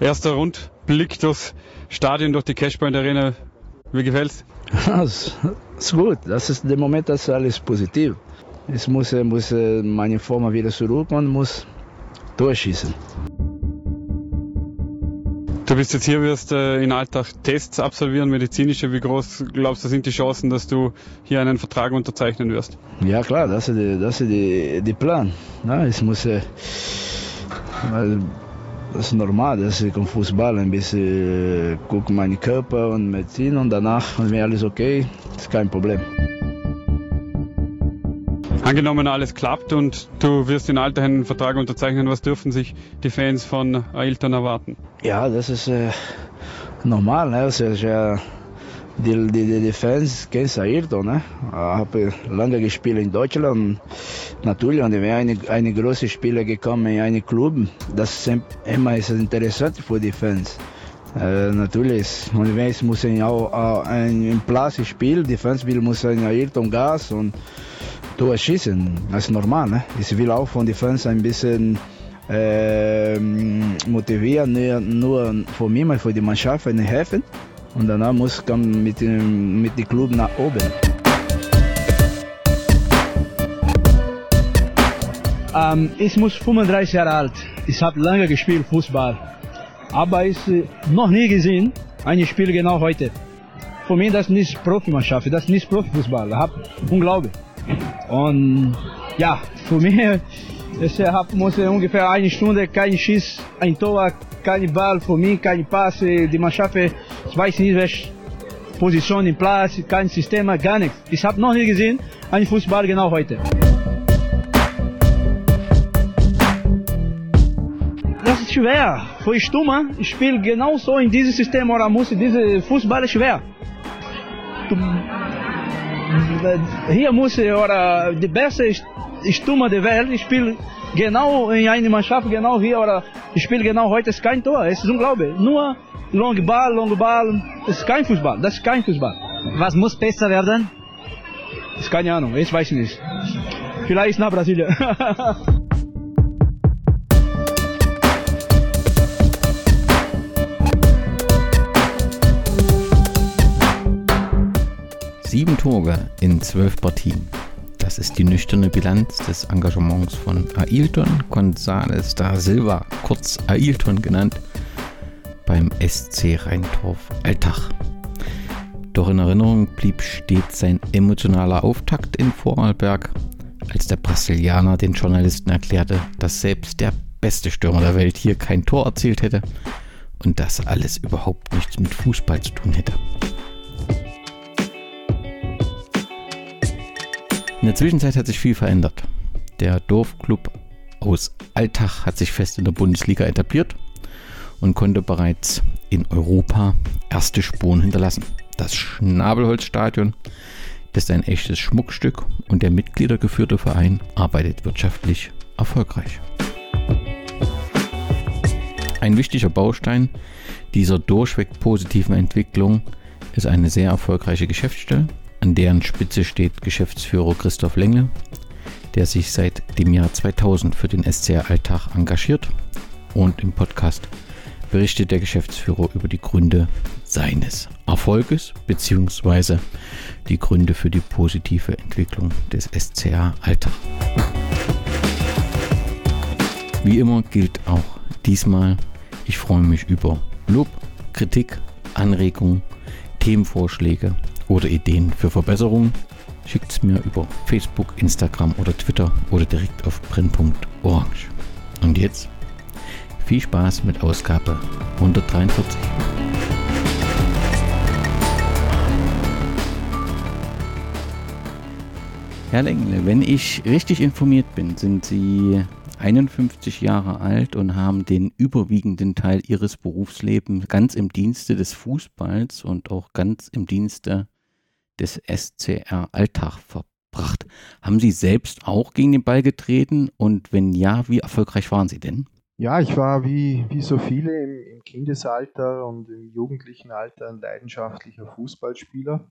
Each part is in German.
Erster Rundblick durchs Stadion, durch die Cashpoint Arena. Wie gefällt's? Das ist gut. Das ist der Moment, das ist alles positiv. Es muss, muss meine Form wieder zurück und muss durchschießen. Du bist jetzt hier, wirst äh, in Alltag Tests absolvieren, medizinische. Wie groß glaubst du, sind die Chancen, dass du hier einen Vertrag unterzeichnen wirst? Ja klar, das ist der das ist die, die Plan. Ja, es muss, äh, das ist normal, dass ich im Fußball ein bisschen äh, gucke meinen Körper und Medizin und danach, wenn alles okay, ist kein Problem. Angenommen, alles klappt und du wirst in Alter einen Vertrag unterzeichnen, was dürfen sich die Fans von Ailton erwarten? Ja, das ist äh, normal. Ne? Das ist, ja, die, die, die Fans kennen Ailton. Ne? Ich habe lange gespielt in Deutschland. Natürlich, und wenn eine, eine große Spieler gekommen in einen Club, das ist immer ist interessant für die Fans. Äh, natürlich, und wenn es muss auch, auch ein Platz spielen, die Fans will muss ein Ailton Gas und durchschießen. Das ist normal. Ne? Ich will auch von den Fans ein bisschen äh, motivieren, nur, nur für mich, für die Mannschaft helfen. Und danach muss ich mit, mit dem Club nach oben. Ähm, ich muss 35 Jahre alt. Ich habe lange gespielt Fußball. Aber ich äh, noch nie gesehen, ein Spiel genau heute. Für mich das nicht Profimannschaft, das ist nicht Profifußball. Ich habe unglaublich. Und ja, für mich, ich hab, muss ungefähr eine Stunde kein Schiss, ein Tor, kein Ball für mich, kein Pass. Die Mannschaft, ich weiß nicht, welche Position im Platz, kein System, gar nichts. Ich habe noch nie gesehen, einen Fußball genau heute. Das ist schwer. Für Stummer, ich spiele genauso in diesem System oder muss diese Fußball schwer. Hier muss oder die beste Stürmer der Welt ich spiele genau in einer Mannschaft, genau hier oder ich spiele genau heute, ist kein Tor, es ist unglaublich. Nur Long Ball, Long Ball, das ist kein Fußball, das ist kein Fußball. Was muss besser werden? Das ist keine Ahnung, ich weiß nicht. Vielleicht nach Brasilien. Sieben Tore in zwölf Partien. Ist die nüchterne Bilanz des Engagements von Ailton González da Silva, kurz Ailton genannt, beim SC Rheintorf Altach. Doch in Erinnerung blieb stets sein emotionaler Auftakt in Vorarlberg, als der Brasilianer den Journalisten erklärte, dass selbst der beste Stürmer der Welt hier kein Tor erzielt hätte und das alles überhaupt nichts mit Fußball zu tun hätte. In der Zwischenzeit hat sich viel verändert. Der Dorfclub aus Altach hat sich fest in der Bundesliga etabliert und konnte bereits in Europa erste Spuren hinterlassen. Das Schnabelholzstadion ist ein echtes Schmuckstück und der mitgliedergeführte Verein arbeitet wirtschaftlich erfolgreich. Ein wichtiger Baustein dieser durchweg positiven Entwicklung ist eine sehr erfolgreiche Geschäftsstelle an deren Spitze steht Geschäftsführer Christoph Lengle, der sich seit dem Jahr 2000 für den SCR Alltag engagiert und im Podcast berichtet der Geschäftsführer über die Gründe seines Erfolges bzw. die Gründe für die positive Entwicklung des SCR Alltag. Wie immer gilt auch diesmal, ich freue mich über Lob, Kritik, Anregungen, Themenvorschläge oder Ideen für Verbesserungen, schickt es mir über Facebook, Instagram oder Twitter oder direkt auf brennpunkt.orange. Und jetzt viel Spaß mit Ausgabe 143. Herr Lengle, wenn ich richtig informiert bin, sind Sie 51 Jahre alt und haben den überwiegenden Teil Ihres Berufslebens ganz im Dienste des Fußballs und auch ganz im Dienste des SCR Alltag verbracht. Haben Sie selbst auch gegen den Ball getreten und wenn ja, wie erfolgreich waren Sie denn? Ja, ich war wie, wie so viele im, im Kindesalter und im jugendlichen Alter ein leidenschaftlicher Fußballspieler.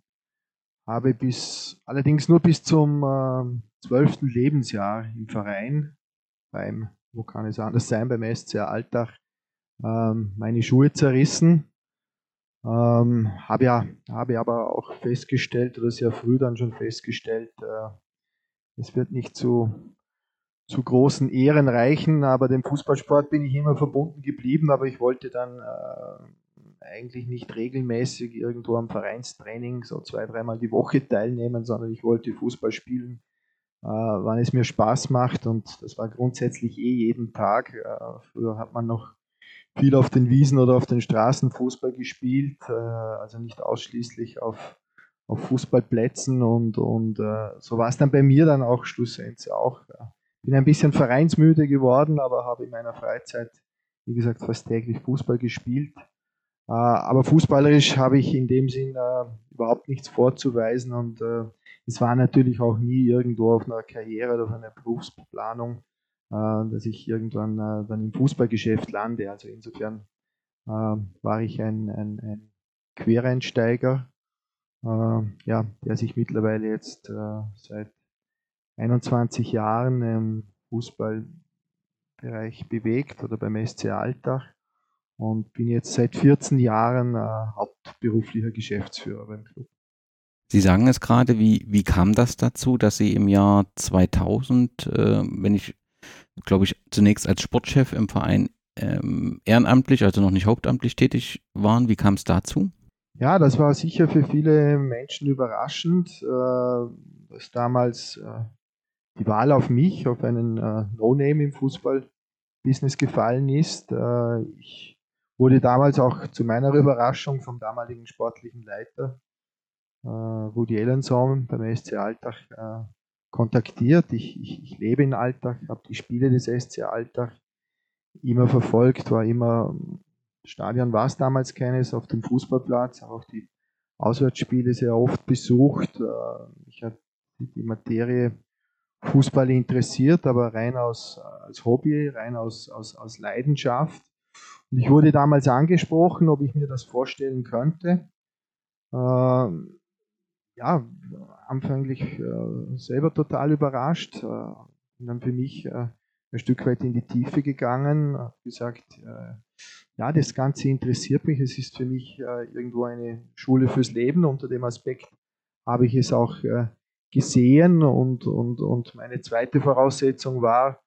Habe bis allerdings nur bis zum äh, 12. Lebensjahr im Verein beim, wo kann es anders sein, beim SCR Alltag ähm, meine Schuhe zerrissen. Ähm, habe ja, habe aber auch festgestellt oder sehr früh dann schon festgestellt, äh, es wird nicht zu, zu großen Ehren reichen, aber dem Fußballsport bin ich immer verbunden geblieben, aber ich wollte dann äh, eigentlich nicht regelmäßig irgendwo am Vereinstraining so zwei, dreimal die Woche teilnehmen, sondern ich wollte Fußball spielen, äh, wann es mir Spaß macht und das war grundsätzlich eh jeden Tag. Äh, früher hat man noch viel auf den Wiesen oder auf den Straßen Fußball gespielt, äh, also nicht ausschließlich auf, auf Fußballplätzen und, und äh, so war es dann bei mir dann auch schlussendlich auch. Ja. Bin ein bisschen vereinsmüde geworden, aber habe in meiner Freizeit, wie gesagt, fast täglich Fußball gespielt. Äh, aber fußballerisch habe ich in dem Sinn äh, überhaupt nichts vorzuweisen und äh, es war natürlich auch nie irgendwo auf einer Karriere oder auf einer Berufsplanung dass ich irgendwann äh, dann im Fußballgeschäft lande. Also insofern äh, war ich ein, ein, ein Quereinsteiger, ja, der sich mittlerweile jetzt seit 21 Jahren im Fußballbereich bewegt oder beim SC Alltag und bin jetzt seit 14 Jahren hauptberuflicher Geschäftsführer beim Club. Sie sagen es gerade, wie, wie kam das dazu, dass Sie im Jahr 2000, äh, wenn ich glaube ich, zunächst als Sportchef im Verein ähm, ehrenamtlich, also noch nicht hauptamtlich tätig waren. Wie kam es dazu? Ja, das war sicher für viele Menschen überraschend, äh, dass damals äh, die Wahl auf mich, auf einen äh, No-Name im Fußballbusiness gefallen ist. Äh, ich wurde damals auch zu meiner Überraschung vom damaligen sportlichen Leiter äh, Rudi Ellenson beim SC Alltag äh, kontaktiert. Ich, ich, ich lebe in Alltag, habe die Spiele des SC Alltag immer verfolgt, war immer, Stadion war es damals keines, auf dem Fußballplatz, auch die Auswärtsspiele sehr oft besucht. Äh, ich habe die Materie Fußball interessiert, aber rein aus, als Hobby, rein aus, aus, aus Leidenschaft. Und ich wurde damals angesprochen, ob ich mir das vorstellen könnte. Ähm, ja, anfänglich äh, selber total überrascht. Äh, bin dann für mich äh, ein Stück weit in die Tiefe gegangen, gesagt, äh, ja, das Ganze interessiert mich. Es ist für mich irgendwo eine Schule fürs Leben. Unter dem Aspekt habe ich es auch gesehen und, und, und meine zweite Voraussetzung war,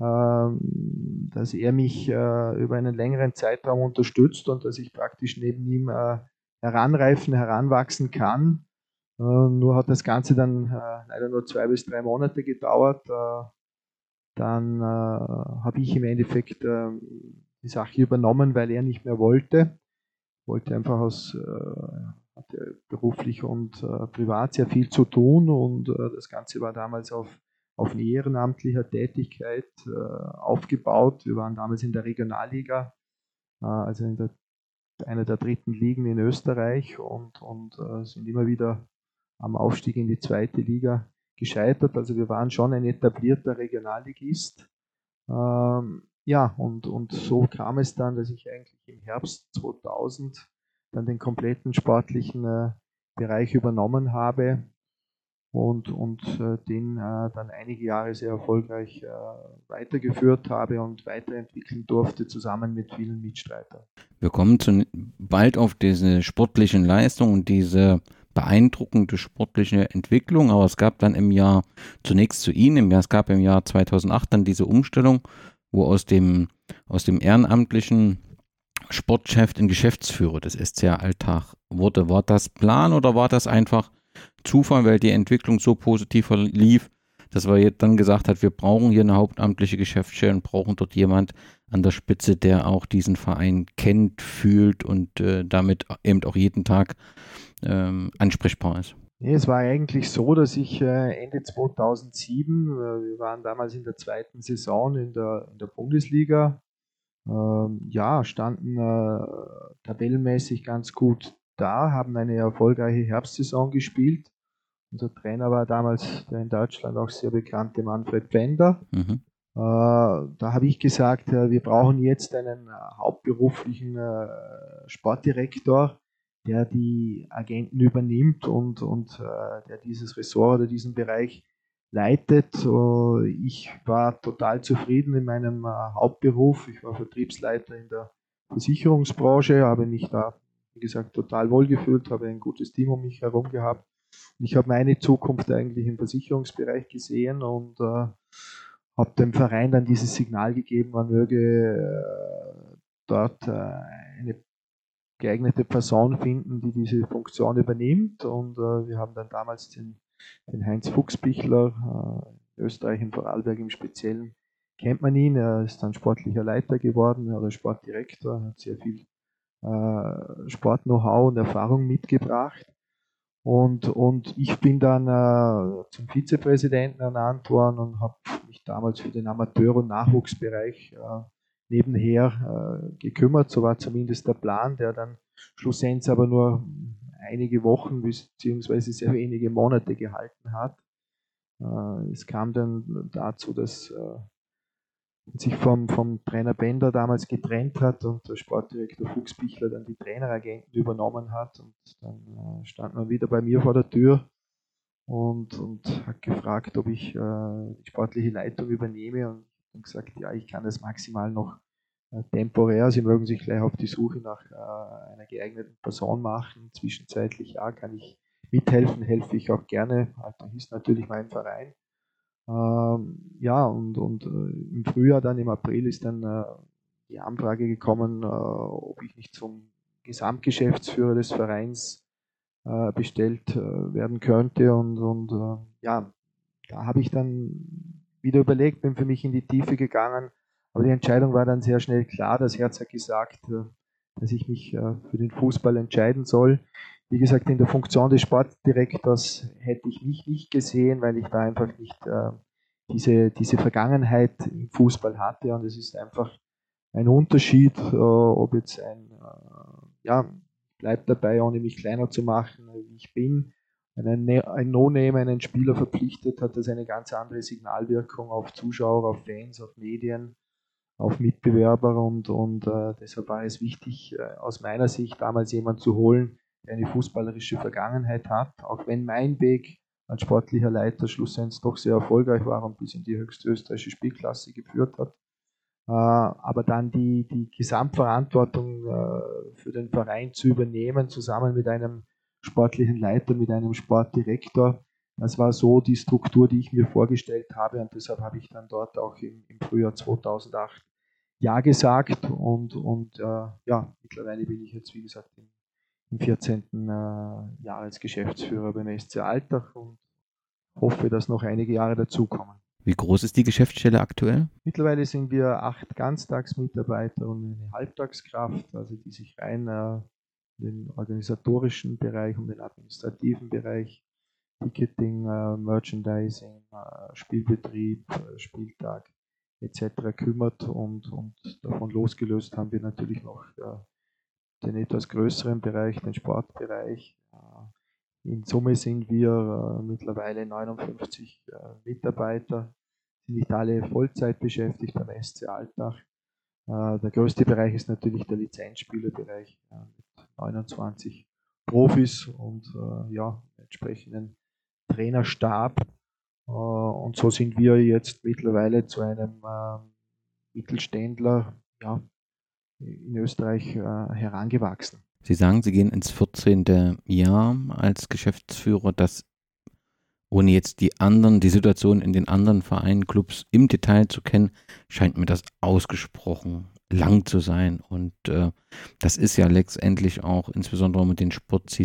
ähm, dass er mich über einen längeren Zeitraum unterstützt und dass ich praktisch neben ihm heranreifen, heranwachsen kann nur hat das Ganze dann äh, leider nur zwei bis drei Monate gedauert. Äh, dann habe ich im Endeffekt die Sache übernommen, weil er nicht mehr wollte. Wollte einfach aus hatte beruflich und privat sehr viel zu tun und das Ganze war damals auf, auf ehrenamtlicher Tätigkeit aufgebaut. Wir waren damals in der Regionalliga, also in der, einer der dritten Ligen in Österreich und, und sind immer wieder am Aufstieg in die zweite Liga gescheitert. Also wir waren schon ein etablierter Regionalligist. Ähm, ja, und, und so kam es dann, dass ich eigentlich im Herbst 2000 dann den kompletten sportlichen äh, Bereich übernommen habe und, und äh, den äh, dann einige Jahre sehr erfolgreich äh, weitergeführt habe und weiterentwickeln durfte, zusammen mit vielen Mitstreitern. Wir kommen zu, bald auf diese sportlichen Leistungen und diese beeindruckende sportliche Entwicklung, aber es gab dann im Jahr, zunächst zu Ihnen, im Jahr, es gab im Jahr 2008 dann diese Umstellung, wo aus dem, aus dem ehrenamtlichen Sportchef ein Geschäftsführer des SCA Alltag wurde. War das Plan oder war das einfach Zufall, weil die Entwicklung so positiv lief, dass wir jetzt dann gesagt hat, wir brauchen hier eine hauptamtliche Geschäftsstelle und brauchen dort jemand an der Spitze, der auch diesen Verein kennt, fühlt und äh, damit eben auch jeden Tag ähm, ansprechbar ist? Nee, es war eigentlich so, dass ich äh, Ende 2007, äh, wir waren damals in der zweiten Saison in der, in der Bundesliga, ähm, ja, standen äh, tabellenmäßig ganz gut da, haben eine erfolgreiche Herbstsaison gespielt. Unser Trainer war damals der in Deutschland auch sehr bekannte Manfred Pfänder. Mhm. Äh, da habe ich gesagt, äh, wir brauchen jetzt einen äh, hauptberuflichen Sportdirektor, der die Agenten übernimmt und, und der dieses Ressort oder diesen Bereich leitet. Ich war total zufrieden in meinem Hauptberuf. Ich war Vertriebsleiter in der Versicherungsbranche, habe mich da, wie gesagt, total wohlgefühlt, habe ein gutes Team um mich herum gehabt. Ich habe meine Zukunft eigentlich im Versicherungsbereich gesehen und habe dem Verein dann dieses Signal gegeben, man möge äh, dort äh, eine geeignete Person finden, die diese Funktion übernimmt. Und äh, wir haben dann damals den, den Heinz Fuchsbichler, äh, Österreich in Vorarlberg im Speziellen, kennt man ihn. Er ist dann sportlicher Leiter geworden, er ist Sportdirektor, hat sehr viel Sport-Know-how und Erfahrung mitgebracht. Und, und ich bin dann äh, zum Vizepräsidenten ernannt worden und habe mich damals für den Amateur- und Nachwuchsbereich äh, nebenher äh, gekümmert. So war zumindest der Plan, der dann schlussendlich aber nur einige Wochen bzw. sehr wenige Monate gehalten hat. Äh, es kam dann dazu, dass äh, sich vom, vom Trainer Bender damals getrennt hat und der Sportdirektor Fuchsbichler dann die Traineragenten übernommen hat und dann äh, stand man wieder bei mir vor der Tür und, und hat gefragt, ob ich äh, die sportliche Leitung übernehme und und gesagt, ja, ich kann das maximal noch äh, temporär. Sie mögen sich gleich auf die Suche nach äh, einer geeigneten Person machen. Zwischenzeitlich, ja, kann ich mithelfen, helfe ich auch gerne. Alter hieß natürlich mein Verein. Ähm, ja, und, und äh, im Frühjahr, dann im April, ist dann äh, die Anfrage gekommen, äh, ob ich nicht zum Gesamtgeschäftsführer des Vereins äh, bestellt werden könnte. Und, und ja, da habe ich dann wieder überlegt, bin für mich in die Tiefe gegangen. Aber die Entscheidung war dann sehr schnell klar. Das Herz hat gesagt, äh, dass ich mich äh, für den Fußball entscheiden soll. Wie gesagt, in der Funktion des Sportdirektors hätte ich mich nicht gesehen, weil ich da einfach nicht äh, diese, diese Vergangenheit im Fußball hatte. Und es ist einfach ein Unterschied, ob jetzt ein, ja, bleibt dabei, ohne mich kleiner zu machen, wie ich bin, einen, ne-, ein No-Name einen Spieler verpflichtet, hat das eine ganz andere Signalwirkung auf Zuschauer, auf Fans, auf Medien, auf Mitbewerber und, und äh, deshalb war es wichtig, äh, aus meiner Sicht damals jemanden zu holen, eine fußballerische Vergangenheit hat, auch wenn mein Weg als sportlicher Leiter schlussendlich doch sehr erfolgreich war und bis in die höchste österreichische Spielklasse geführt hat. Äh, aber dann die, die Gesamtverantwortung äh, für den Verein zu übernehmen, zusammen mit einem sportlichen Leiter, mit einem Sportdirektor. Das war so die Struktur, die ich mir vorgestellt habe und deshalb habe ich dann dort auch im, im Frühjahr 2008 Ja gesagt und, und äh, ja, mittlerweile bin ich jetzt, wie gesagt, im, im 14. Äh, Jahr als Geschäftsführer beim SC Altach und hoffe, dass noch einige Jahre dazukommen. Wie groß ist die Geschäftsstelle aktuell? Mittlerweile sind wir acht Ganztagsmitarbeiter und eine Halbtagskraft, also die sich rein äh, den organisatorischen Bereich, um den administrativen Bereich, Ticketing, äh, Merchandising, äh, Spielbetrieb, Spieltag etc. kümmert und, und davon losgelöst haben wir natürlich noch den etwas größeren Bereich, den Sportbereich. Äh, in Summe sind wir äh, mittlerweile 59 Mitarbeiter, sind nicht alle Vollzeit beschäftigt beim SC Alltag. Der größte Bereich ist natürlich der Lizenzspielerbereich mit 29 Profis und äh, ja, entsprechenden Trainerstab. Äh, und so sind wir jetzt mittlerweile zu einem äh, Mittelständler ja, in Österreich äh, herangewachsen. Sie sagen, Sie gehen ins 14. Jahr als Geschäftsführer. Das ohne jetzt die anderen, die Situation in den anderen Vereinen, Clubs im Detail zu kennen, scheint mir das ausgesprochen lang zu sein. Und äh, das ist ja letztendlich auch, insbesondere wenn man den Sport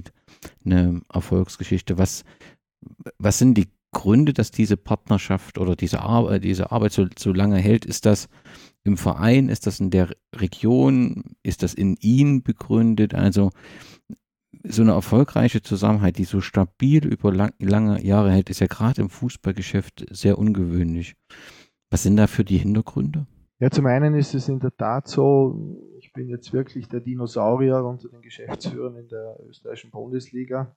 eine Erfolgsgeschichte. Was, was sind die Gründe, dass diese Partnerschaft oder diese Arbeit, diese Arbeit so, so lange hält? Ist das im Verein? Ist das in der Region? Ist das in Ihnen begründet? Also so eine erfolgreiche Zusammenhalt, die so stabil über lang, lange Jahre hält, ist ja gerade im Fußballgeschäft sehr ungewöhnlich. Was sind da für die Hintergründe? Ja, zum einen ist es in der Tat so, ich bin jetzt wirklich der Dinosaurier unter den Geschäftsführern in der österreichischen Bundesliga.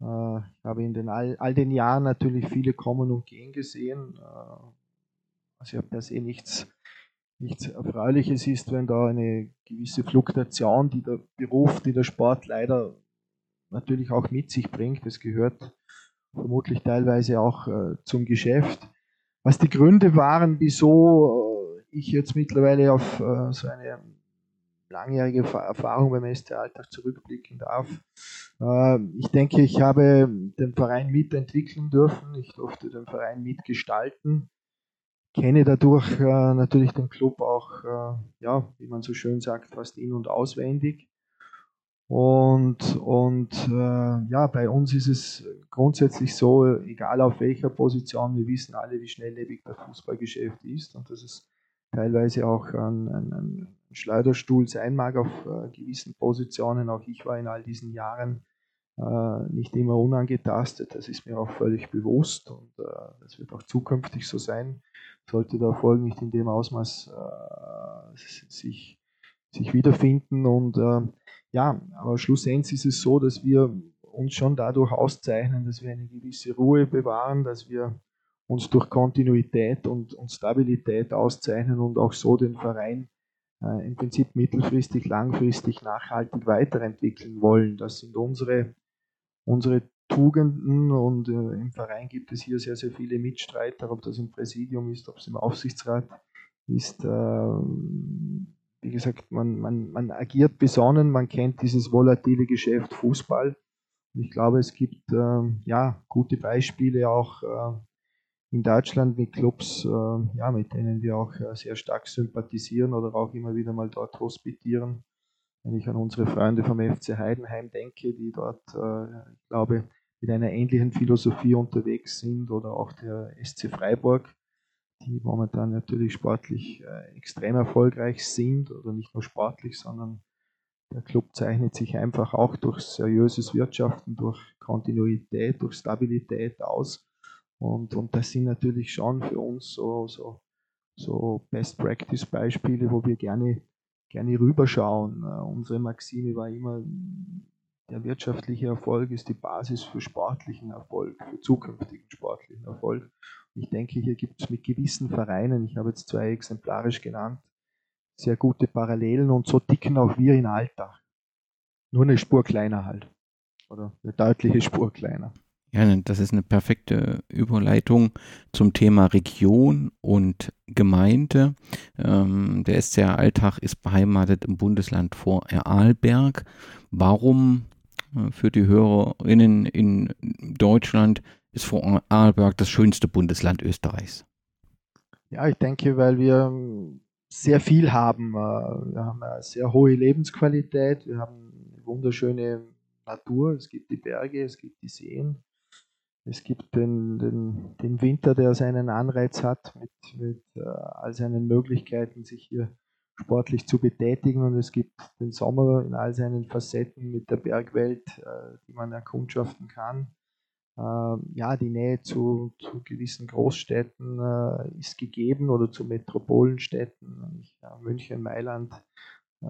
Äh, ich habe in den all, all den Jahren natürlich viele kommen und gehen gesehen. Äh, also ja per se nichts, nichts Erfreuliches ist, wenn da eine gewisse Fluktuation, die der Beruf, die der Sport leider natürlich auch mit sich bringt, das gehört vermutlich teilweise auch äh, zum Geschäft. Was die Gründe waren, wieso ich jetzt mittlerweile auf äh, so eine langjährige Erfahrung beim SC Alltag zurückblicken darf. Äh, ich denke, ich habe den Verein mitentwickeln dürfen, ich durfte den Verein mitgestalten, kenne dadurch äh, natürlich den Club auch, äh, ja, wie man so schön sagt, fast in- und auswendig. Und, und äh, ja, bei uns ist es grundsätzlich so, egal auf welcher Position, wir wissen alle, wie schnelllebig das Fußballgeschäft ist und dass es teilweise auch ein, ein, ein Schleuderstuhl sein mag auf äh, gewissen Positionen. Auch ich war in all diesen Jahren äh, nicht immer unangetastet, das ist mir auch völlig bewusst und äh, das wird auch zukünftig so sein. Sollte der Erfolg nicht in dem Ausmaß äh, sich, sich wiederfinden und äh, ja, aber schlussendlich ist es so, dass wir uns schon dadurch auszeichnen, dass wir eine gewisse Ruhe bewahren, dass wir uns durch Kontinuität und, und Stabilität auszeichnen und auch so den Verein äh, im Prinzip mittelfristig, langfristig, nachhaltig weiterentwickeln wollen. Das sind unsere, unsere Tugenden und äh, im Verein gibt es hier sehr, sehr viele Mitstreiter, ob das im Präsidium ist, ob es im Aufsichtsrat ist. Äh, wie gesagt, man, man, man agiert besonnen, man kennt dieses volatile Geschäft Fußball. Ich glaube, es gibt äh, ja gute Beispiele auch äh, in Deutschland mit Clubs, äh, ja, mit denen wir auch äh, sehr stark sympathisieren oder auch immer wieder mal dort hospitieren. Wenn ich an unsere Freunde vom FC Heidenheim denke, die dort, äh, ich glaube, mit einer ähnlichen Philosophie unterwegs sind oder auch der SC Freiburg, die momentan natürlich sportlich äh, extrem erfolgreich sind oder nicht nur sportlich, sondern der Club zeichnet sich einfach auch durch seriöses Wirtschaften, durch Kontinuität, durch Stabilität aus. Und, und das sind natürlich schon für uns so, so, so Best-Practice-Beispiele, wo wir gerne, gerne rüberschauen. Uh, unsere Maxime war immer, der wirtschaftliche Erfolg ist die Basis für sportlichen Erfolg, für zukünftigen sportlichen Erfolg. Ich denke, hier gibt es mit gewissen Vereinen, ich habe jetzt zwei exemplarisch genannt, sehr gute Parallelen und so ticken auch wir in Alltag. Nur eine Spur kleiner halt. Oder eine deutliche Spur kleiner. Ja, das ist eine perfekte Überleitung zum Thema Region und Gemeinde. Ähm, der SCR Alltag ist beheimatet im Bundesland Vorarlberg. Warum äh, für die HörerInnen in Deutschland ist Vorarlberg das schönste Bundesland Österreichs? Ja, ich denke, weil wir ähm, sehr viel haben. Äh, wir haben eine sehr hohe Lebensqualität, wir haben eine wunderschöne Natur, es gibt die Berge, es gibt die Seen, es gibt den, den, den Winter, der seinen Anreiz hat mit, mit uh, all seinen Möglichkeiten, sich hier sportlich zu betätigen und es gibt den Sommer in all seinen Facetten mit der Bergwelt, uh, die man erkundschaften kann. Ähm, ja, die Nähe zu, zu gewissen Großstädten äh, ist gegeben oder zu Metropolenstädten. An München, Mailand, äh,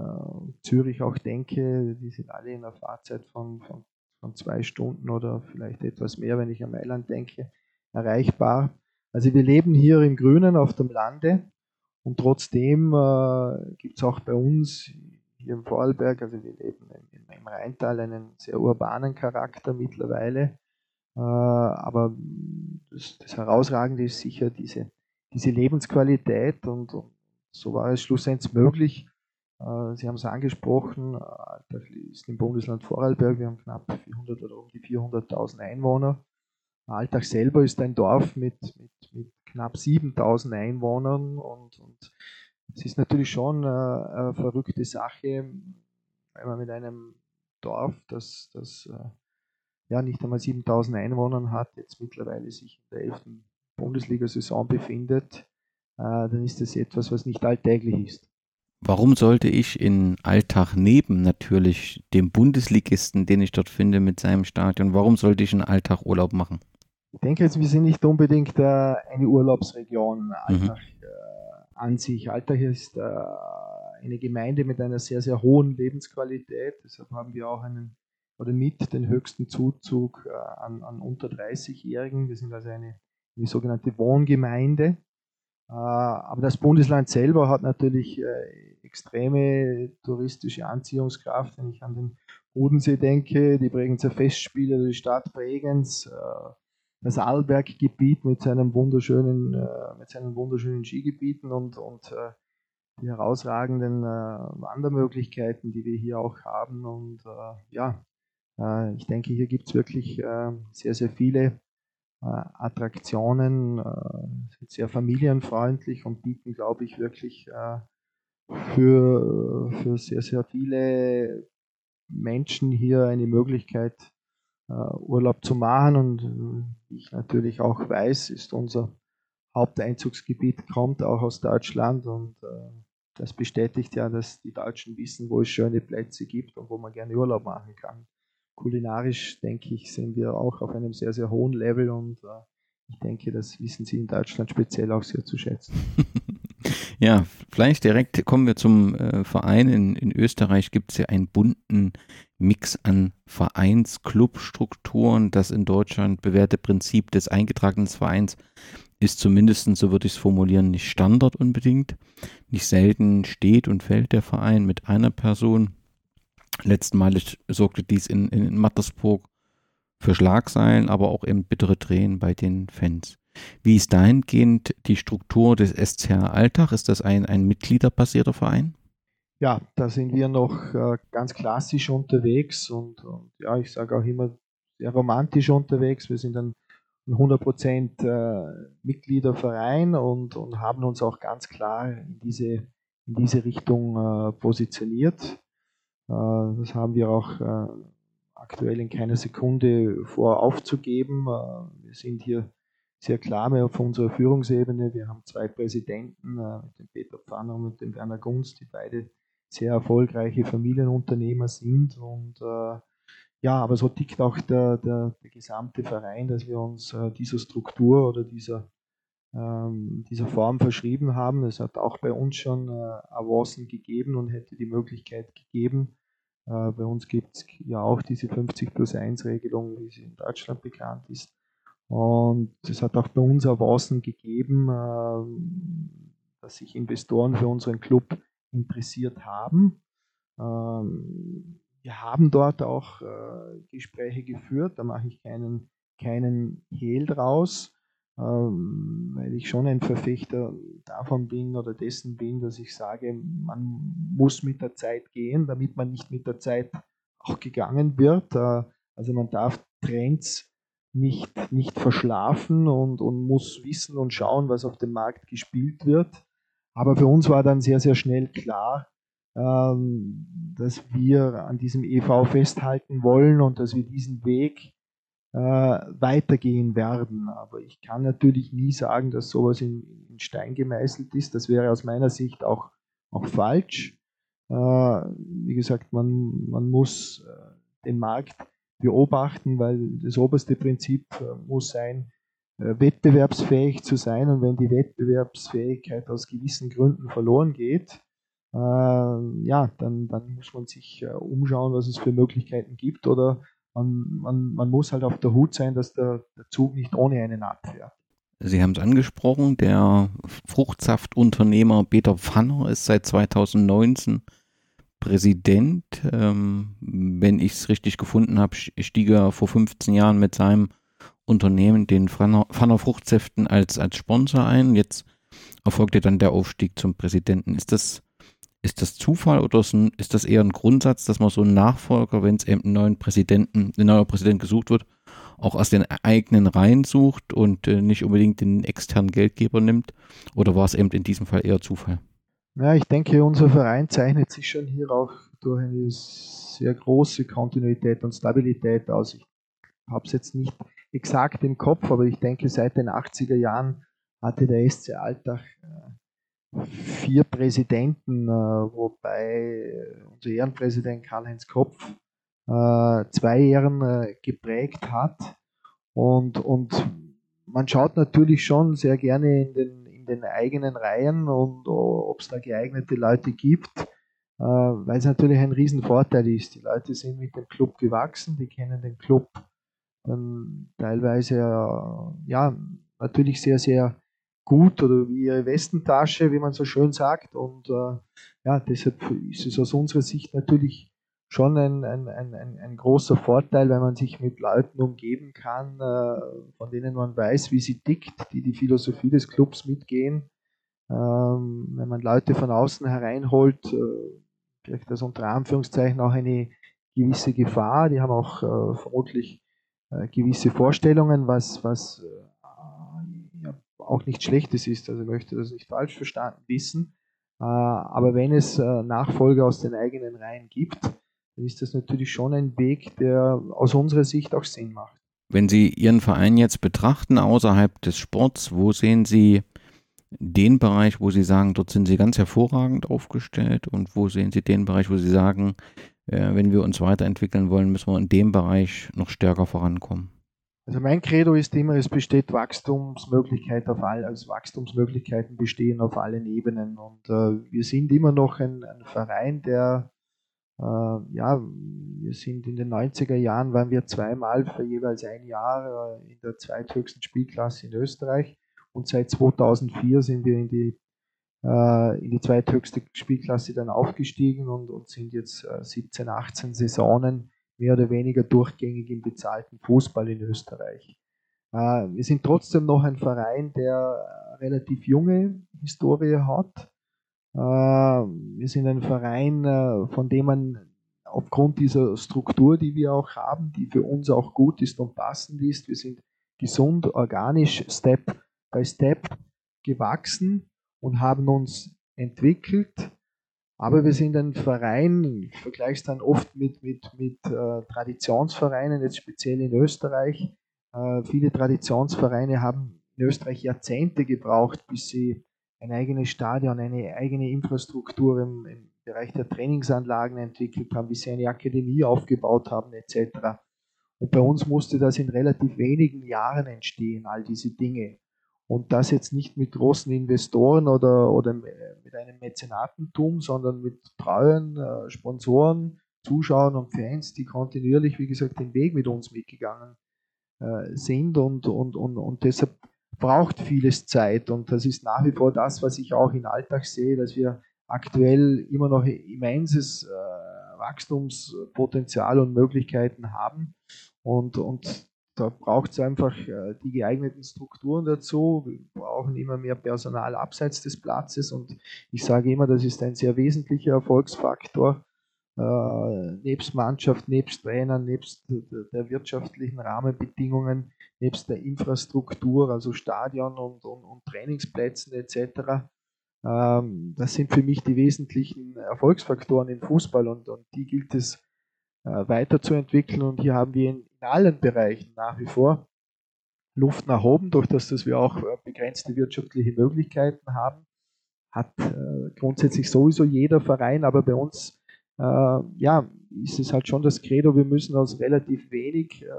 Zürich auch denke, die sind alle in einer Fahrzeit von, von, von zwei Stunden oder vielleicht etwas mehr, wenn ich an Mailand denke, erreichbar. Also wir leben hier im Grünen auf dem Lande und trotzdem äh, gibt es auch bei uns hier im Vorarlberg, also wir leben im, im Rheintal, einen sehr urbanen Charakter mittlerweile. Äh, aber das, das, Herausragende ist sicher diese, diese Lebensqualität und, und so war es schlussendlich möglich. Äh, Sie haben es angesprochen, das ist im Bundesland Vorarlberg, wir haben knapp 400 oder um die 400.000 Einwohner. Alltag selber ist ein Dorf mit, mit, mit knapp 7000 Einwohnern und, und es ist natürlich schon eine, eine verrückte Sache, wenn man mit einem Dorf, das, das ja nicht einmal 7000 Einwohnern hat, jetzt mittlerweile sich in der 11. Bundesliga-Saison befindet, äh, dann ist das etwas, was nicht alltäglich ist. Warum sollte ich in Alltag neben natürlich dem Bundesligisten, den ich dort finde mit seinem Stadion, warum sollte ich in Alltag Urlaub machen? Ich denke jetzt, wir sind nicht unbedingt äh, eine Urlaubsregion. Alltag mhm. äh, an sich. Alltag ist äh, eine Gemeinde mit einer sehr, sehr hohen Lebensqualität. Deshalb haben wir auch einen oder mit den höchsten Zuzug äh, an, an, unter 30-Jährigen. Wir sind also eine, eine sogenannte Wohngemeinde. Äh, aber das Bundesland selber hat natürlich äh, extreme touristische Anziehungskraft. Wenn ich an den Bodensee denke, die Bregenzer Festspiele, die Stadt Bregenz, äh, das Arlberggebiet mit mit seinen wunderschönen Skigebieten und, und die herausragenden Wandermöglichkeiten, die wir hier auch haben. Und ja, ich denke, hier gibt es wirklich sehr, sehr viele Attraktionen, sind sehr familienfreundlich und bieten, glaube ich, wirklich für, für sehr, sehr viele Menschen hier eine Möglichkeit, Urlaub zu machen. Und wie ich natürlich auch weiß, ist unser Haupteinzugsgebiet kommt auch aus Deutschland und das bestätigt ja, dass die Deutschen wissen, wo es schöne Plätze gibt und wo man gerne Urlaub machen kann. Kulinarisch, denke ich, sind wir auch auf einem sehr, sehr hohen Level und äh, ich denke, das wissen Sie in Deutschland speziell auch sehr zu schätzen. ja, vielleicht direkt kommen wir zum äh, Verein. In, in Österreich gibt es ja einen bunten Mix an Vereins-, Clubstrukturen. Das in Deutschland bewährte Prinzip des eingetragenen Vereins ist zumindest, so würde ich es formulieren, nicht Standard unbedingt. Nicht selten steht und fällt der Verein mit einer Person. Letztmalig sorgte dies in, in Mattersburg für Schlagseilen, aber auch eben bittere Tränen bei den Fans. Wie ist dahingehend die Struktur des SCR Alltag? Ist das ein, ein mitgliederbasierter Verein? Ja, da sind wir noch äh, ganz klassisch unterwegs und, und ja, ich sage auch immer sehr romantisch unterwegs. Wir sind ein 100% äh, Mitgliederverein und, und haben uns auch ganz klar in diese, in diese Richtung äh, positioniert. Äh, das haben wir auch äh, aktuell in keiner Sekunde vor aufzugeben. Äh, wir sind hier sehr klar mehr auf unserer Führungsebene. Wir haben zwei Präsidenten, den Peter Pfanner und den Werner Gunst, die beide sehr erfolgreiche Familienunternehmer sind und ja, aber so tickt auch der, der, der gesamte Verein, dass wir uns dieser Struktur oder dieser, ähm, dieser Form verschrieben haben. Es hat auch bei uns schon Avancen gegeben und hätte die Möglichkeit gegeben. Äh, bei uns gibt es ja auch diese 50 plus 1 Regelung, wie sie in Deutschland bekannt ist. Und es hat auch bei uns Avancen gegeben, äh, dass sich Investoren für unseren Club interessiert haben. Ähm, wir haben dort auch äh, Gespräche geführt, da mache ich keinen, keinen Hehl draus, weil ich schon ein Verfechter davon bin oder dessen bin, dass ich sage, man muss mit der Zeit gehen, damit man nicht mit der Zeit auch gegangen wird. Äh, also man darf Trends nicht, nicht verschlafen und, und muss wissen und schauen, was auf dem Markt gespielt wird. Aber für uns war dann sehr, sehr schnell klar, ähm, dass wir an diesem EV festhalten wollen und dass wir diesen Weg weitergehen werden. Aber ich kann natürlich nie sagen, dass sowas in, in Stein gemeißelt ist. Das wäre aus meiner Sicht auch, auch falsch. Äh, wie gesagt, man, man muss äh, den Markt beobachten, weil das oberste Prinzip äh, muss sein, äh, wettbewerbsfähig zu sein. Und wenn die Wettbewerbsfähigkeit aus gewissen Gründen verloren geht, äh, ja, dann, dann muss man sich äh, umschauen, was es für Möglichkeiten gibt oder man, man, man muss halt auf der Hut sein, dass der, der Zug nicht ohne einen abfährt. Sie haben es angesprochen, der Fruchtsaftunternehmer Peter Pfanner ist seit 2019 Präsident. Ähm, wenn ich es richtig gefunden habe, stieg er vor 15 Jahren mit seinem Unternehmen, den Pfanner Fruchtsäften, als, als Sponsor ein. Jetzt erfolgte dann der Aufstieg zum Präsidenten. Ist das ist das Zufall oder ist das eher ein Grundsatz, dass man so einen Nachfolger, wenn es eben einen neuen Präsidenten, ein neuer Präsident gesucht wird, auch aus den eigenen Reihen sucht und äh, nicht unbedingt den externen Geldgeber nimmt? Oder war es eben in diesem Fall eher Zufall? Ja, ich denke, unser Verein zeichnet sich schon hier auch durch eine sehr große Kontinuität und Stabilität aus. Ich habe es jetzt nicht exakt im Kopf, aber ich denke, seit den 80er Jahren hatte der SC Alltag äh, vier Präsidenten, äh, wobei unser Ehrenpräsident Karl-Heinz Kopf äh, zwei Ehren äh, geprägt hat. Und, und man schaut natürlich schon sehr gerne in den, in den eigenen Reihen und ob es da geeignete Leute gibt, weil es natürlich ein Riesenvorteil ist. Die Leute sind mit dem Club gewachsen, die kennen den Club dann teilweise ja natürlich sehr, sehr gut oder wie ihre Westentasche, wie man so schön sagt. Und äh, ja, deshalb ist es aus unserer Sicht natürlich schon ein, ein, ein, ein, großer Vorteil, wenn man sich mit Leuten umgeben kann, äh, von denen man weiß, wie sie tickt, die die Philosophie des Clubs mitgehen. Ähm, wenn man Leute von außen hereinholt, äh, birgt das unter Anführungszeichen auch eine gewisse Gefahr. Die haben auch äh, vermutlich äh, gewisse Vorstellungen, was, was äh, auch nichts Schlechtes ist. Also ich möchte das nicht falsch verstanden wissen. Äh, aber wenn es äh, Nachfolger aus den eigenen Reihen gibt, dann ist das natürlich schon ein Weg, der aus unserer Sicht auch Sinn macht. Wenn Sie Ihren Verein jetzt betrachten außerhalb des Sports, wo sehen Sie den Bereich, wo Sie sagen, dort sind Sie ganz hervorragend aufgestellt und wo sehen Sie den Bereich, wo Sie sagen, äh, wenn wir uns weiterentwickeln wollen, müssen wir in dem Bereich noch stärker vorankommen? Also mein Credo ist immer, es besteht Wachstumsmöglichkeit auf all, also Wachstumsmöglichkeiten bestehen auf allen Ebenen. Und äh, wir sind immer noch ein, ein Verein, der äh, ja, wir sind in den 90er Jahren, waren wir zweimal für jeweils ein Jahr äh, in der zweithöchsten Spielklasse in Österreich. Und seit 2004 sind wir in die, äh, in die zweithöchste Spielklasse dann aufgestiegen und, und sind jetzt 17, 18 Saisonen mehr oder weniger durchgängig im bezahlten Fußball in Österreich. Wir sind trotzdem noch ein Verein, der relativ junge Historie hat äh, wir sind ein Verein, äh, von dem man aufgrund dieser Struktur, die wir auch haben, die für uns auch gut ist und passend ist, wir sind gesund, organisch, Step by Step gewachsen und haben uns entwickelt. Aber wir sind ein Verein, ich vergleiche es dann oft mit, mit, mit äh, Traditionsvereinen, jetzt speziell in Österreich. Äh, viele Traditionsvereine haben in Österreich Jahrzehnte gebraucht, bis sie ein eigenes Stadion, eine eigene Infrastruktur im, im Bereich der Trainingsanlagen entwickelt haben, wie sie eine Akademie aufgebaut haben etc. Und bei uns musste das in relativ wenigen Jahren entstehen, all diese Dinge. Und das jetzt nicht mit großen Investoren oder, oder mit einem Mäzenatentum, sondern mit treuen äh, Sponsoren, Zuschauern und Fans, die kontinuierlich, wie gesagt, den Weg mit uns mitgegangen äh, sind. Und, und, und, und deshalb braucht vieles Zeit und das ist nach wie vor das, was ich auch im Alltag sehe, dass wir aktuell immer noch immenses äh, Wachstumspotenzial und Möglichkeiten haben und, und da braucht es einfach äh, die geeigneten Strukturen dazu. Wir brauchen immer mehr Personal abseits des Platzes und ich sage immer, das ist ein sehr wesentlicher Erfolgsfaktor äh, nebst Mannschaft, nebst Trainern, nebst der wirtschaftlichen Rahmenbedingungen, nebst der Infrastruktur, also Stadion und, und, und Trainingsplätzen etc. Ähm, das sind für mich die wesentlichen Erfolgsfaktoren im Fußball und, und die gilt es äh, weiterzuentwickeln. Und hier haben wir in, in, allen Bereichen nach wie vor Luft nach oben, durch das, dass wir auch äh, begrenzte wirtschaftliche Möglichkeiten haben. Hat äh, grundsätzlich sowieso jeder Verein, aber bei uns äh, ja, ist es halt schon das Credo, wir müssen aus relativ wenig äh,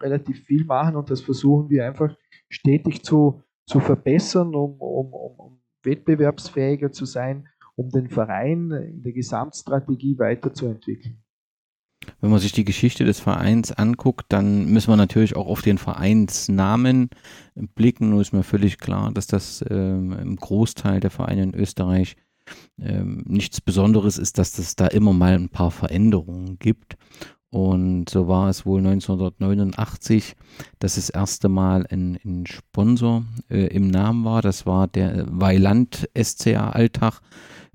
relativ viel machen und das versuchen wir einfach stetig zu, zu verbessern, um, um, um, um wettbewerbsfähiger zu sein, um den Verein in der Gesamtstrategie weiterzuentwickeln. Wenn man sich die Geschichte des Vereins anguckt, dann müssen wir natürlich auch auf den Vereinsnamen blicken. Nur ist mir völlig klar, dass das ähm, im Großteil der Vereine in Österreich ähm, nichts Besonderes ist, dass es da immer mal ein paar Veränderungen gibt. Und so war es wohl 1989, dass das erste Mal ein, ein Sponsor äh, im Namen war. Das war der Weiland SCA Alltag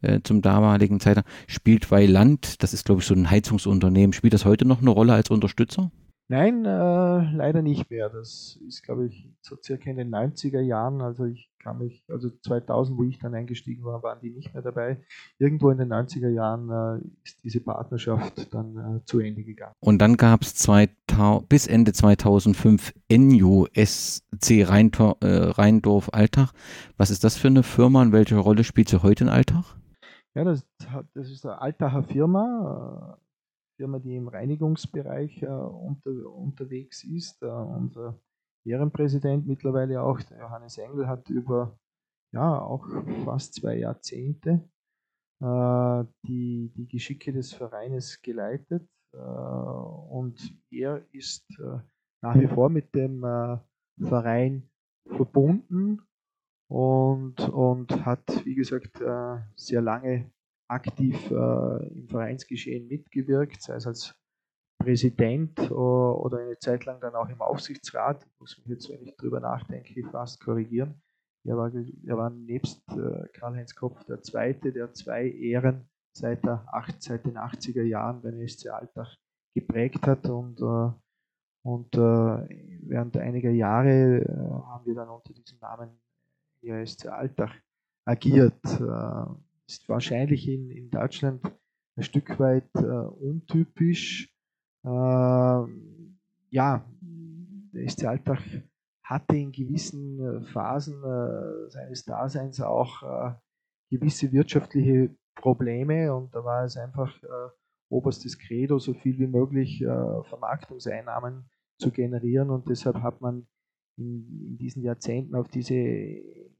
äh, zum damaligen Zeitpunkt. Spielt Weiland, das ist glaube ich so ein Heizungsunternehmen, spielt das heute noch eine Rolle als Unterstützer? Nein, äh, leider nicht mehr. Das ist, glaube ich, so circa in den 90er Jahren. Also ich kann mich, also 2000, wo ich dann eingestiegen war, waren die nicht mehr dabei. Irgendwo in den 90er Jahren äh, ist diese Partnerschaft dann äh, zu Ende gegangen. Und dann gab es bis Ende 2005 NUSC äh, Rheindorf Alltag. Was ist das für eine Firma und welche Rolle spielt sie heute in Alltag? Ja, das, das ist eine Altacher Firma äh, Firma, die im Reinigungsbereich äh, unter, unterwegs ist. Äh, unser Ehrenpräsident mittlerweile auch, der Johannes Engel, hat über ja auch fast zwei Jahrzehnte die, die Geschicke des Vereines geleitet. Und er ist nach wie vor mit dem Verein verbunden und, und hat, wie gesagt, sehr lange aktiv äh, im Vereinsgeschehen mitgewirkt, sei es als Präsident äh, oder eine Zeit lang dann auch im Aufsichtsrat. Muss mich jetzt, wenn ich drüber nachdenke, fast korrigieren. Er war, er war nebst äh, Karl-Heinz Kopf der Zweite, der zwei Ehren seit, der, seit den 80er Jahren beim SC Alltag geprägt hat und, äh, und äh, während einiger Jahre äh, haben wir dann unter diesem Namen SC Alltag agiert. Äh, ist wahrscheinlich in, in Deutschland ein Stück weit äh, untypisch. ja, der SC Alltag hatte in gewissen Phasen seines Daseins auch gewisse wirtschaftliche Probleme und da war es einfach äh, oberstes Credo, so viel wie möglich äh, Vermarktungseinnahmen zu generieren und deshalb hat man in, in, diesen Jahrzehnten auf diese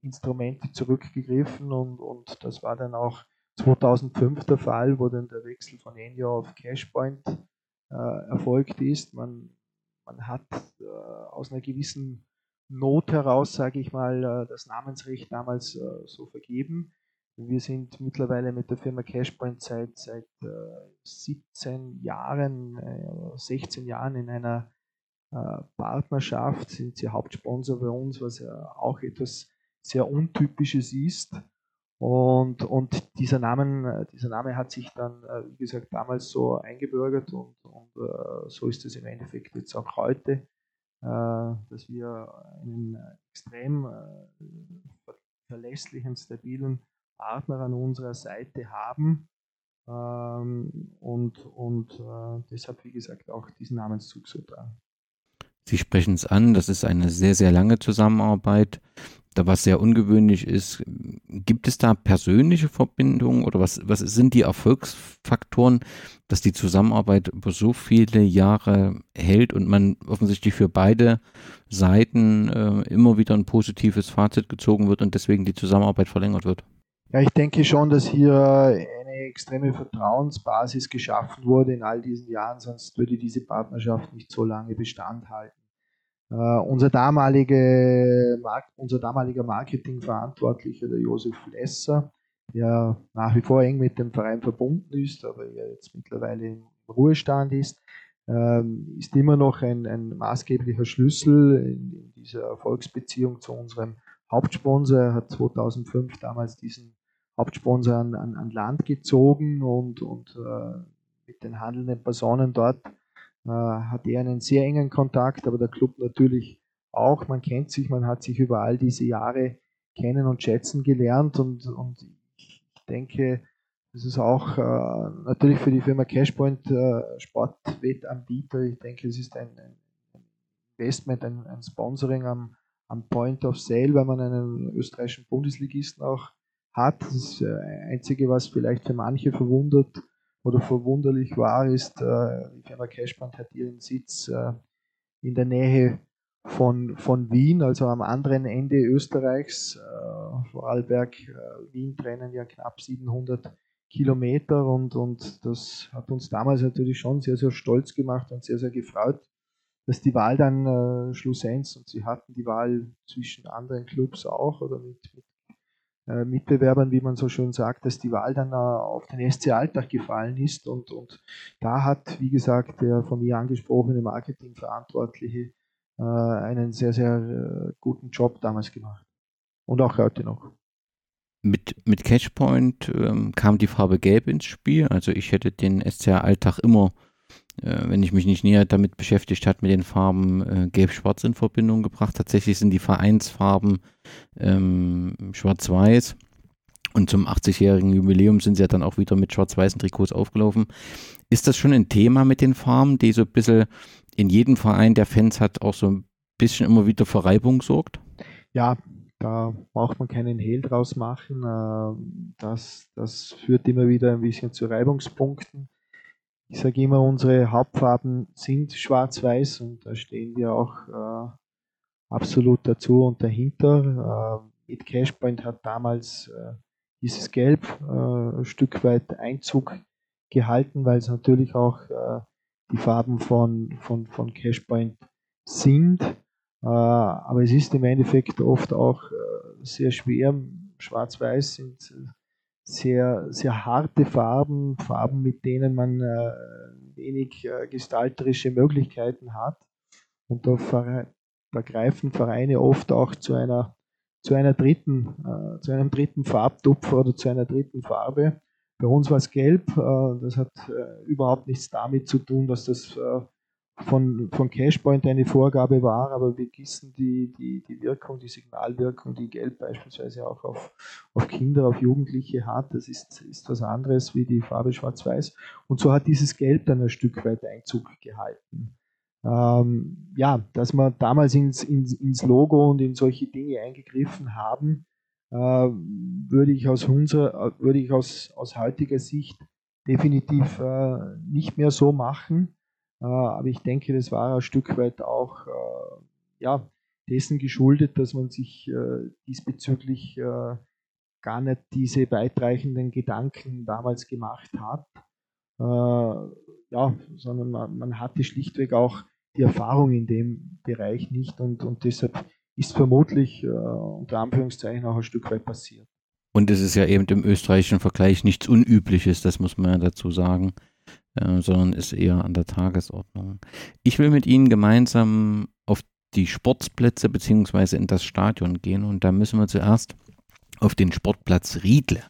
Instrumente zurückgegriffen und, und das war dann auch 2005 der Fall, wo dann der Wechsel von Enyo auf Cashpoint äh, erfolgt ist. Man, man hat äh, aus einer gewissen Not heraus, sage ich mal, äh, das Namensrecht damals äh, so vergeben. Wir sind mittlerweile mit der Firma Cashpoint seit, seit äh, 17 Jahren, äh, 16 Jahren in einer äh, Partnerschaft, sind sie Hauptsponsor bei uns, was ja auch etwas sehr Untypisches ist. Und, und dieser, Namen, äh, dieser Name hat sich dann, äh, wie gesagt, damals so eingebürgert und, und äh, so ist es im Endeffekt jetzt auch heute, dass wir einen extrem verlässlichen, stabilen Partner an unserer Seite haben ähm, und, und äh, deshalb, wie gesagt, auch diesen Namenszug so tragen. Sie sprechen es an, das ist eine sehr, sehr lange Zusammenarbeit, da was sehr ungewöhnlich ist. Gibt es da persönliche Verbindungen oder was, was sind die Erfolgsfaktoren, dass die Zusammenarbeit über so viele Jahre hält und man offensichtlich für beide Seiten äh, immer wieder ein positives Fazit gezogen wird und deswegen die Zusammenarbeit verlängert wird? Ja, ich denke schon, dass hier extreme Vertrauensbasis geschaffen wurde in all diesen Jahren, sonst würde diese Partnerschaft nicht so lange Bestand halten. Uh, unser, damalige, unser damaliger Marketingverantwortlicher, der Josef Lesser, der nach wie vor eng mit dem Verein verbunden ist, aber jetzt mittlerweile im Ruhestand ist, uh, ist immer noch ein, ein maßgeblicher Schlüssel in, in, dieser Erfolgsbeziehung zu unserem Hauptsponsor. Er hat 2005 damals diesen Hauptsponsor an, an, an Land gezogen und, und äh, mit den handelnden Personen dort äh, hat er einen sehr engen Kontakt, aber der Club natürlich auch. Man kennt sich, man hat sich über all diese Jahre kennen und schätzen gelernt und, und ich denke, das ist auch äh, natürlich für die Firma Cashpoint äh, Sportwettanbieter. Ich denke, es ist ein, ein Investment, ein, ein Sponsoring am, am Point of Sale, weil man einen österreichischen Bundesligisten auch hat. Das äh, Einzige, was vielleicht für manche verwundert oder verwunderlich war, ist, äh, die Firma Cashband hat ihren Sitz äh, in der Nähe von, von Wien, also am anderen Ende Österreichs. Vorarlberg, Wien trennen ja knapp 700 Kilometer und, und das hat uns damals natürlich schon sehr, sehr stolz gemacht und sehr, sehr gefreut, dass die Wahl dann äh, schlussendlich, und sie hatten die Wahl zwischen anderen Clubs auch oder mit, mit äh, Mitbewerbern, wie man so schön sagt, dass die Wahl dann äh, auf den SC Alltag gefallen ist. Und, und da hat, wie gesagt, der von mir angesprochene Marketingverantwortliche äh, einen sehr, sehr guten Job damals gemacht. Und auch heute noch. Mit, mit Cashpoint ähm, kam die Farbe Gelb ins Spiel. Also ich hätte den SCR Alltag immer äh, wenn ich mich nicht näher damit beschäftigt hat, mit den Farben äh, Gelb-Schwarz in Verbindung gebracht. Tatsächlich sind die Vereinsfarben ähm, Schwarz-Weiß. Und zum 80-jährigen Jubiläum sind sie ja dann auch wieder mit schwarz-weißen Trikots aufgelaufen. Ist das schon ein Thema mit den Farben, die so ein bisschen in jedem Verein, der Fans hat, auch so ein bisschen immer wieder für Reibung sorgt? Ja, da braucht man keinen Hehl draus machen. Äh, das, das führt immer wieder ein bisschen zu Reibungspunkten. Ich sage immer, unsere Hauptfarben sind schwarz-weiß und da stehen wir auch äh, absolut dazu und dahinter. Äh, mit Cashpoint hat damals äh, dieses Gelb äh, ein Stück weit Einzug gehalten, weil es natürlich auch äh, die Farben von, von, von Cashpoint sind. Äh, aber es ist im Endeffekt oft auch sehr schwer. Schwarz-Weiß sind sehr, sehr harte Farben, Farben, mit denen man äh, wenig äh, gestalterische Möglichkeiten hat. Und da, da, greifen Vereine oft auch zu einer, zu einer dritten, äh, zu einem dritten Farbtupfer oder zu einer dritten Farbe. Bei uns war es gelb. Äh, das hat äh, überhaupt nichts damit zu tun, dass das äh, von, von Cashpoint eine Vorgabe war, aber wir gießen die, die, die Wirkung, die Signalwirkung, die Gelb beispielsweise auch auf, auf Kinder, auf Jugendliche hat. Das ist, ist was anderes wie die Farbe Schwarz-Weiß. Und so hat dieses Gelb dann ein Stück weit Einzug gehalten. Ähm, ja, dass wir damals ins, ins, ins Logo und in solche Dinge eingegriffen haben, äh, würde ich aus unserer, würde ich aus, aus heutiger Sicht definitiv äh, nicht mehr so machen. Äh, aber ich denke, das war ein Stück weit auch äh, ja, dessen geschuldet, dass man sich äh, diesbezüglich gar nicht diese weitreichenden Gedanken damals gemacht hat. ja, sondern man, man, hatte schlichtweg auch die Erfahrung in dem Bereich nicht und, und deshalb ist vermutlich äh, unter Anführungszeichen auch ein Stück weit passiert. Und es ist ja eben im österreichischen Vergleich nichts Unübliches, das muss man ja dazu sagen. Äh, sondern ist eher an der Tagesordnung. Ich will mit Ihnen gemeinsam auf die Sportplätze beziehungsweise in das Stadion gehen und da müssen wir zuerst auf den Sportplatz Riedle.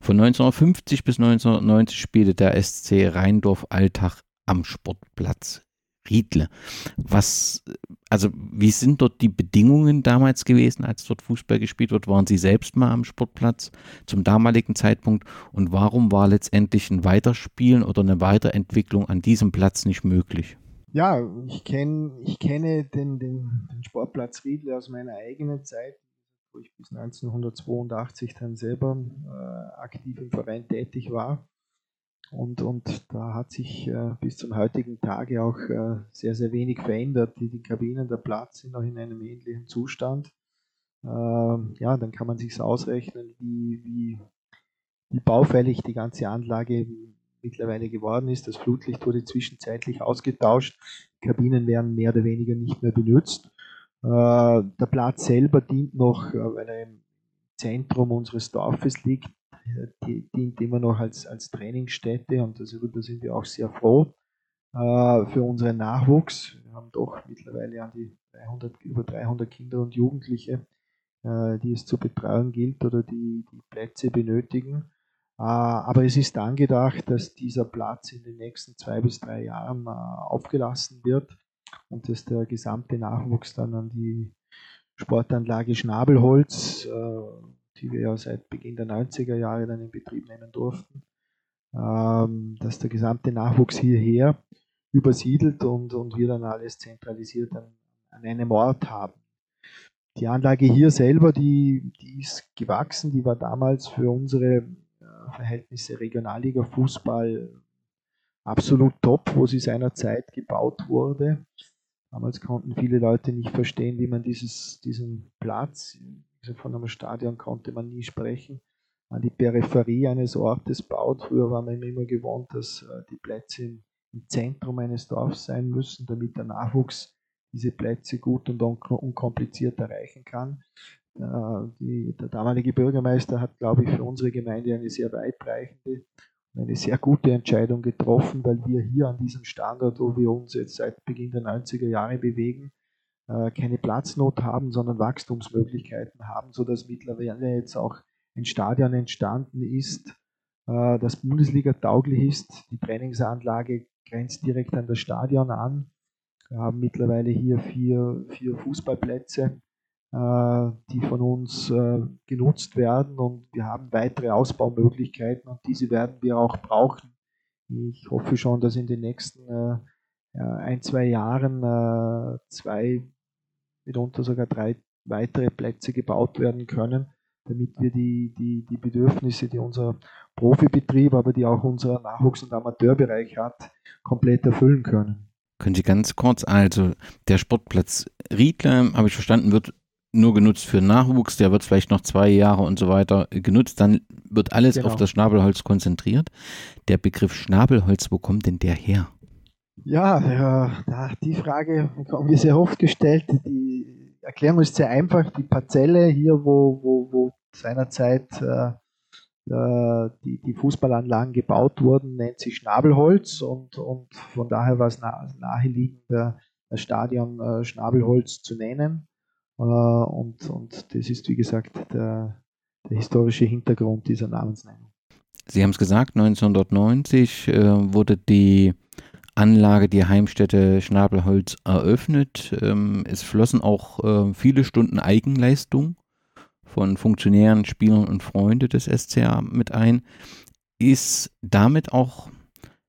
Von 1950 bis 1990 spielte der SC Rheindorf Alltag am Sportplatz Riedle. Was, also wie sind dort die Bedingungen damals gewesen, als dort Fußball gespielt wird? Waren Sie selbst mal am Sportplatz zum damaligen Zeitpunkt? Und warum war letztendlich ein Weiterspielen oder eine Weiterentwicklung an diesem Platz nicht möglich? Ja, ich, kenn, ich kenne den, den, den Sportplatz Riedle aus meiner eigenen Zeit, wo ich bis 1982 dann selber äh, aktiv im Verein tätig war. Und, und da hat sich äh, bis zum heutigen Tage auch äh, sehr, sehr wenig verändert. Die, die Kabinen, der Platz sind noch in einem ähnlichen Zustand. Äh, ja, dann kann man sich ausrechnen, wie, wie, wie baufällig die ganze Anlage mittlerweile geworden ist. Das Flutlicht wurde zwischenzeitlich ausgetauscht. Die Kabinen werden mehr oder weniger nicht mehr benutzt. Äh, der Platz selber dient noch, äh, weil er im Zentrum unseres Dorfes liegt, dient immer noch als, als Trainingsstätte und darüber sind wir auch sehr froh äh, für unseren Nachwuchs. Wir haben doch mittlerweile an die 300, über 300 Kinder und Jugendliche, äh, die es zu betreuen gilt oder die, die Plätze benötigen. Äh, aber es ist angedacht, dass dieser Platz in den nächsten zwei bis drei Jahren äh, aufgelassen wird und dass der gesamte Nachwuchs dann an die Sportanlage Schnabelholz äh, die wir ja seit Beginn der 90er Jahre dann in Betrieb nehmen durften, ähm, dass der gesamte Nachwuchs hierher übersiedelt und, und wir dann alles zentralisiert an, an einem Ort haben. Die Anlage hier selber, die, die ist gewachsen, die war damals für unsere äh, Verhältnisse Regionalliga Fußball absolut top, wo sie seinerzeit gebaut wurde. Damals konnten viele Leute nicht verstehen, wie man dieses, diesen Platz von einem Stadion konnte man nie sprechen, an die Peripherie eines Ortes baut. Früher war man immer gewohnt, dass äh, die Plätze im, Zentrum eines Dorfs sein müssen, damit der Nachwuchs diese Plätze gut und unkompliziert erreichen kann. Äh, die, der damalige Bürgermeister hat, glaube ich, für unsere Gemeinde eine sehr weitreichende und eine sehr gute Entscheidung getroffen, weil wir hier an diesem Standort, wo wir uns jetzt seit Beginn der 90er Jahre bewegen, keine Platznot haben, sondern Wachstumsmöglichkeiten haben, sodass mittlerweile jetzt auch ein Stadion entstanden ist, äh, das Bundesliga tauglich ist. Die Trainingsanlage grenzt direkt an das Stadion an. Wir haben mittlerweile hier vier, vier Fußballplätze, äh, die von uns genutzt werden und wir haben weitere Ausbaumöglichkeiten und diese werden wir auch brauchen. Ich hoffe schon, dass in den nächsten ein, zwei Jahren zwei mitunter sogar drei weitere Plätze gebaut werden können, damit wir die, die, die Bedürfnisse, die unser Profibetrieb, aber die auch unser Nachwuchs- und Amateurbereich hat, komplett erfüllen können. Können Sie ganz kurz, also der Sportplatz Riedle, habe ich verstanden, wird nur genutzt für Nachwuchs, der wird vielleicht noch zwei Jahre und so weiter genutzt, dann wird alles genau. auf das Schnabelholz konzentriert. Der Begriff Schnabelholz, wo kommt denn der her? Ja, ja, die Frage bekommen wir sehr oft gestellt. Die Erklärung ist sehr einfach. Die Parzelle hier, wo, wo, wo seinerzeit äh, äh, die, die Fußballanlagen gebaut wurden, nennt sich Schnabelholz und, und von daher war es nah, naheliegend, das Stadion äh, Schnabelholz zu nennen. und, und das ist, wie gesagt, der, der historische Hintergrund dieser Namensnennung. Sie haben es gesagt, 1990 äh, wurde die Anlage, die Heimstätte Schnabelholz eröffnet. Ähm, es flossen auch äh, viele Stunden Eigenleistung von Funktionären, Spielern und Freunden des SCA mit ein. Ist damit auch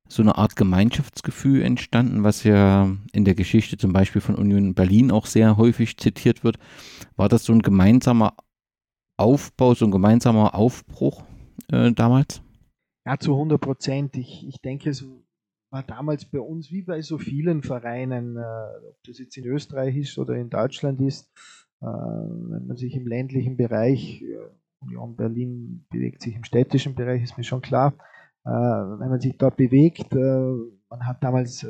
so eine Art Gemeinschaftsgefühl entstanden, was ja in der Geschichte zum Beispiel von Union Berlin auch sehr häufig zitiert wird. War das so ein gemeinsamer Aufbau, so ein gemeinsamer Aufbruch äh, damals? Ja, zu 100 Prozent. Ich, ich denke, es war damals bei uns wie bei so vielen Vereinen, äh, ob das jetzt in Österreich ist oder in Deutschland ist, äh, wenn man sich im ländlichen Bereich, äh, Union Berlin bewegt sich im städtischen Bereich, ist mir schon klar, äh, wenn man sich dort bewegt, äh, man hat damals,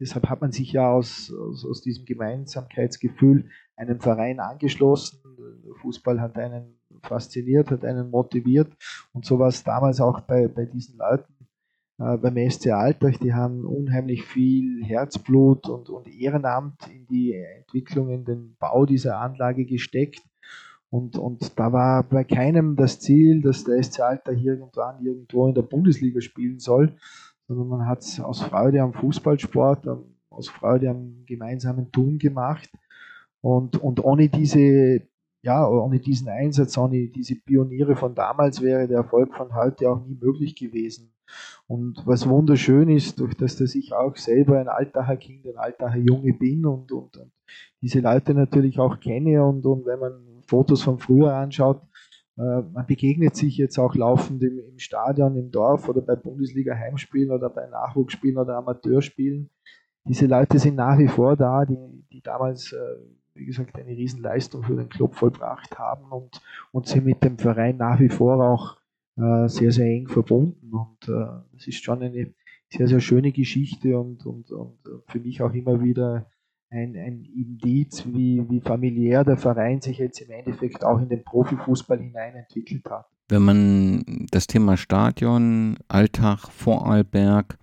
deshalb hat man sich ja aus, aus, aus diesem Gemeinsamkeitsgefühl einem Verein angeschlossen. Fußball hat einen fasziniert, hat einen motiviert. Und so war es damals auch bei, bei diesen Leuten beim SC Altach. Die haben unheimlich viel Herzblut und, und Ehrenamt in die Entwicklung, in den Bau dieser Anlage gesteckt. Und, und da war bei keinem das Ziel, dass der SC Altach irgendwann irgendwo in der Bundesliga spielen soll, sondern man hat es aus Freude am Fußballsport, aus Freude am gemeinsamen Tun gemacht. Und, und ohne diese ja, ohne diesen Einsatz, ohne diese Pioniere von damals wäre der Erfolg von heute auch nie möglich gewesen. Und was wunderschön ist, durch das, dass ich auch selber ein Altacher Kind, ein Altacher Junge bin und, und, und diese Leute natürlich auch kenne und, und wenn man Fotos von früher anschaut, äh, man begegnet sich jetzt auch laufend im, im Stadion, im Dorf oder bei Bundesliga-Heimspielen oder bei Nachwuchsspielen oder Amateurspielen. Diese Leute sind nach wie vor da, die, die damals äh, wie gesagt, eine Riesenleistung für den Club vollbracht haben und, und sind mit dem Verein nach wie vor auch äh, sehr, sehr eng verbunden. Und äh, das ist schon eine sehr, sehr schöne Geschichte und, und, und für mich auch immer wieder ein, ein Indiz, wie, wie familiär der Verein sich jetzt im Endeffekt auch in den Profifußball hinein entwickelt hat. Wenn man das Thema Stadion, Alltag, Vorarlberg,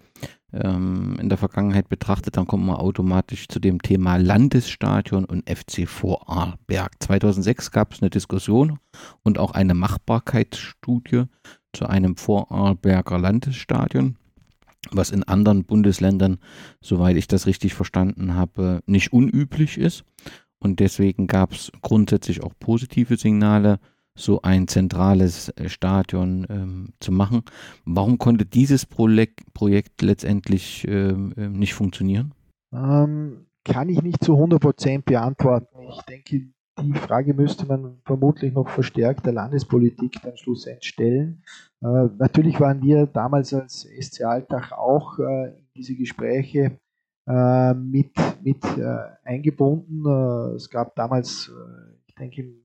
ähm, in der Vergangenheit betrachtet, dann kommt man automatisch zu dem Thema Landesstadion und FC Vorarlberg. 2006 gab es eine Diskussion und auch eine Machbarkeitsstudie zu einem Vorarlberger Landesstadion, was in anderen Bundesländern, soweit ich das richtig verstanden habe, nicht unüblich ist. Und deswegen gab es grundsätzlich auch positive Signale so ein zentrales äh, Stadion ähm, zu machen. Warum konnte dieses Projekt, Projekt letztendlich ähm, ähm, nicht funktionieren? Ähm, kann ich nicht zu 100% beantworten. Ich denke, die Frage müsste man vermutlich noch verstärkt der Landespolitik dann schlussendlich stellen. Äh, natürlich waren wir damals als SC Alltag auch äh, in diese Gespräche äh, mit, mit äh, eingebunden. Äh, es gab damals, ich denke, im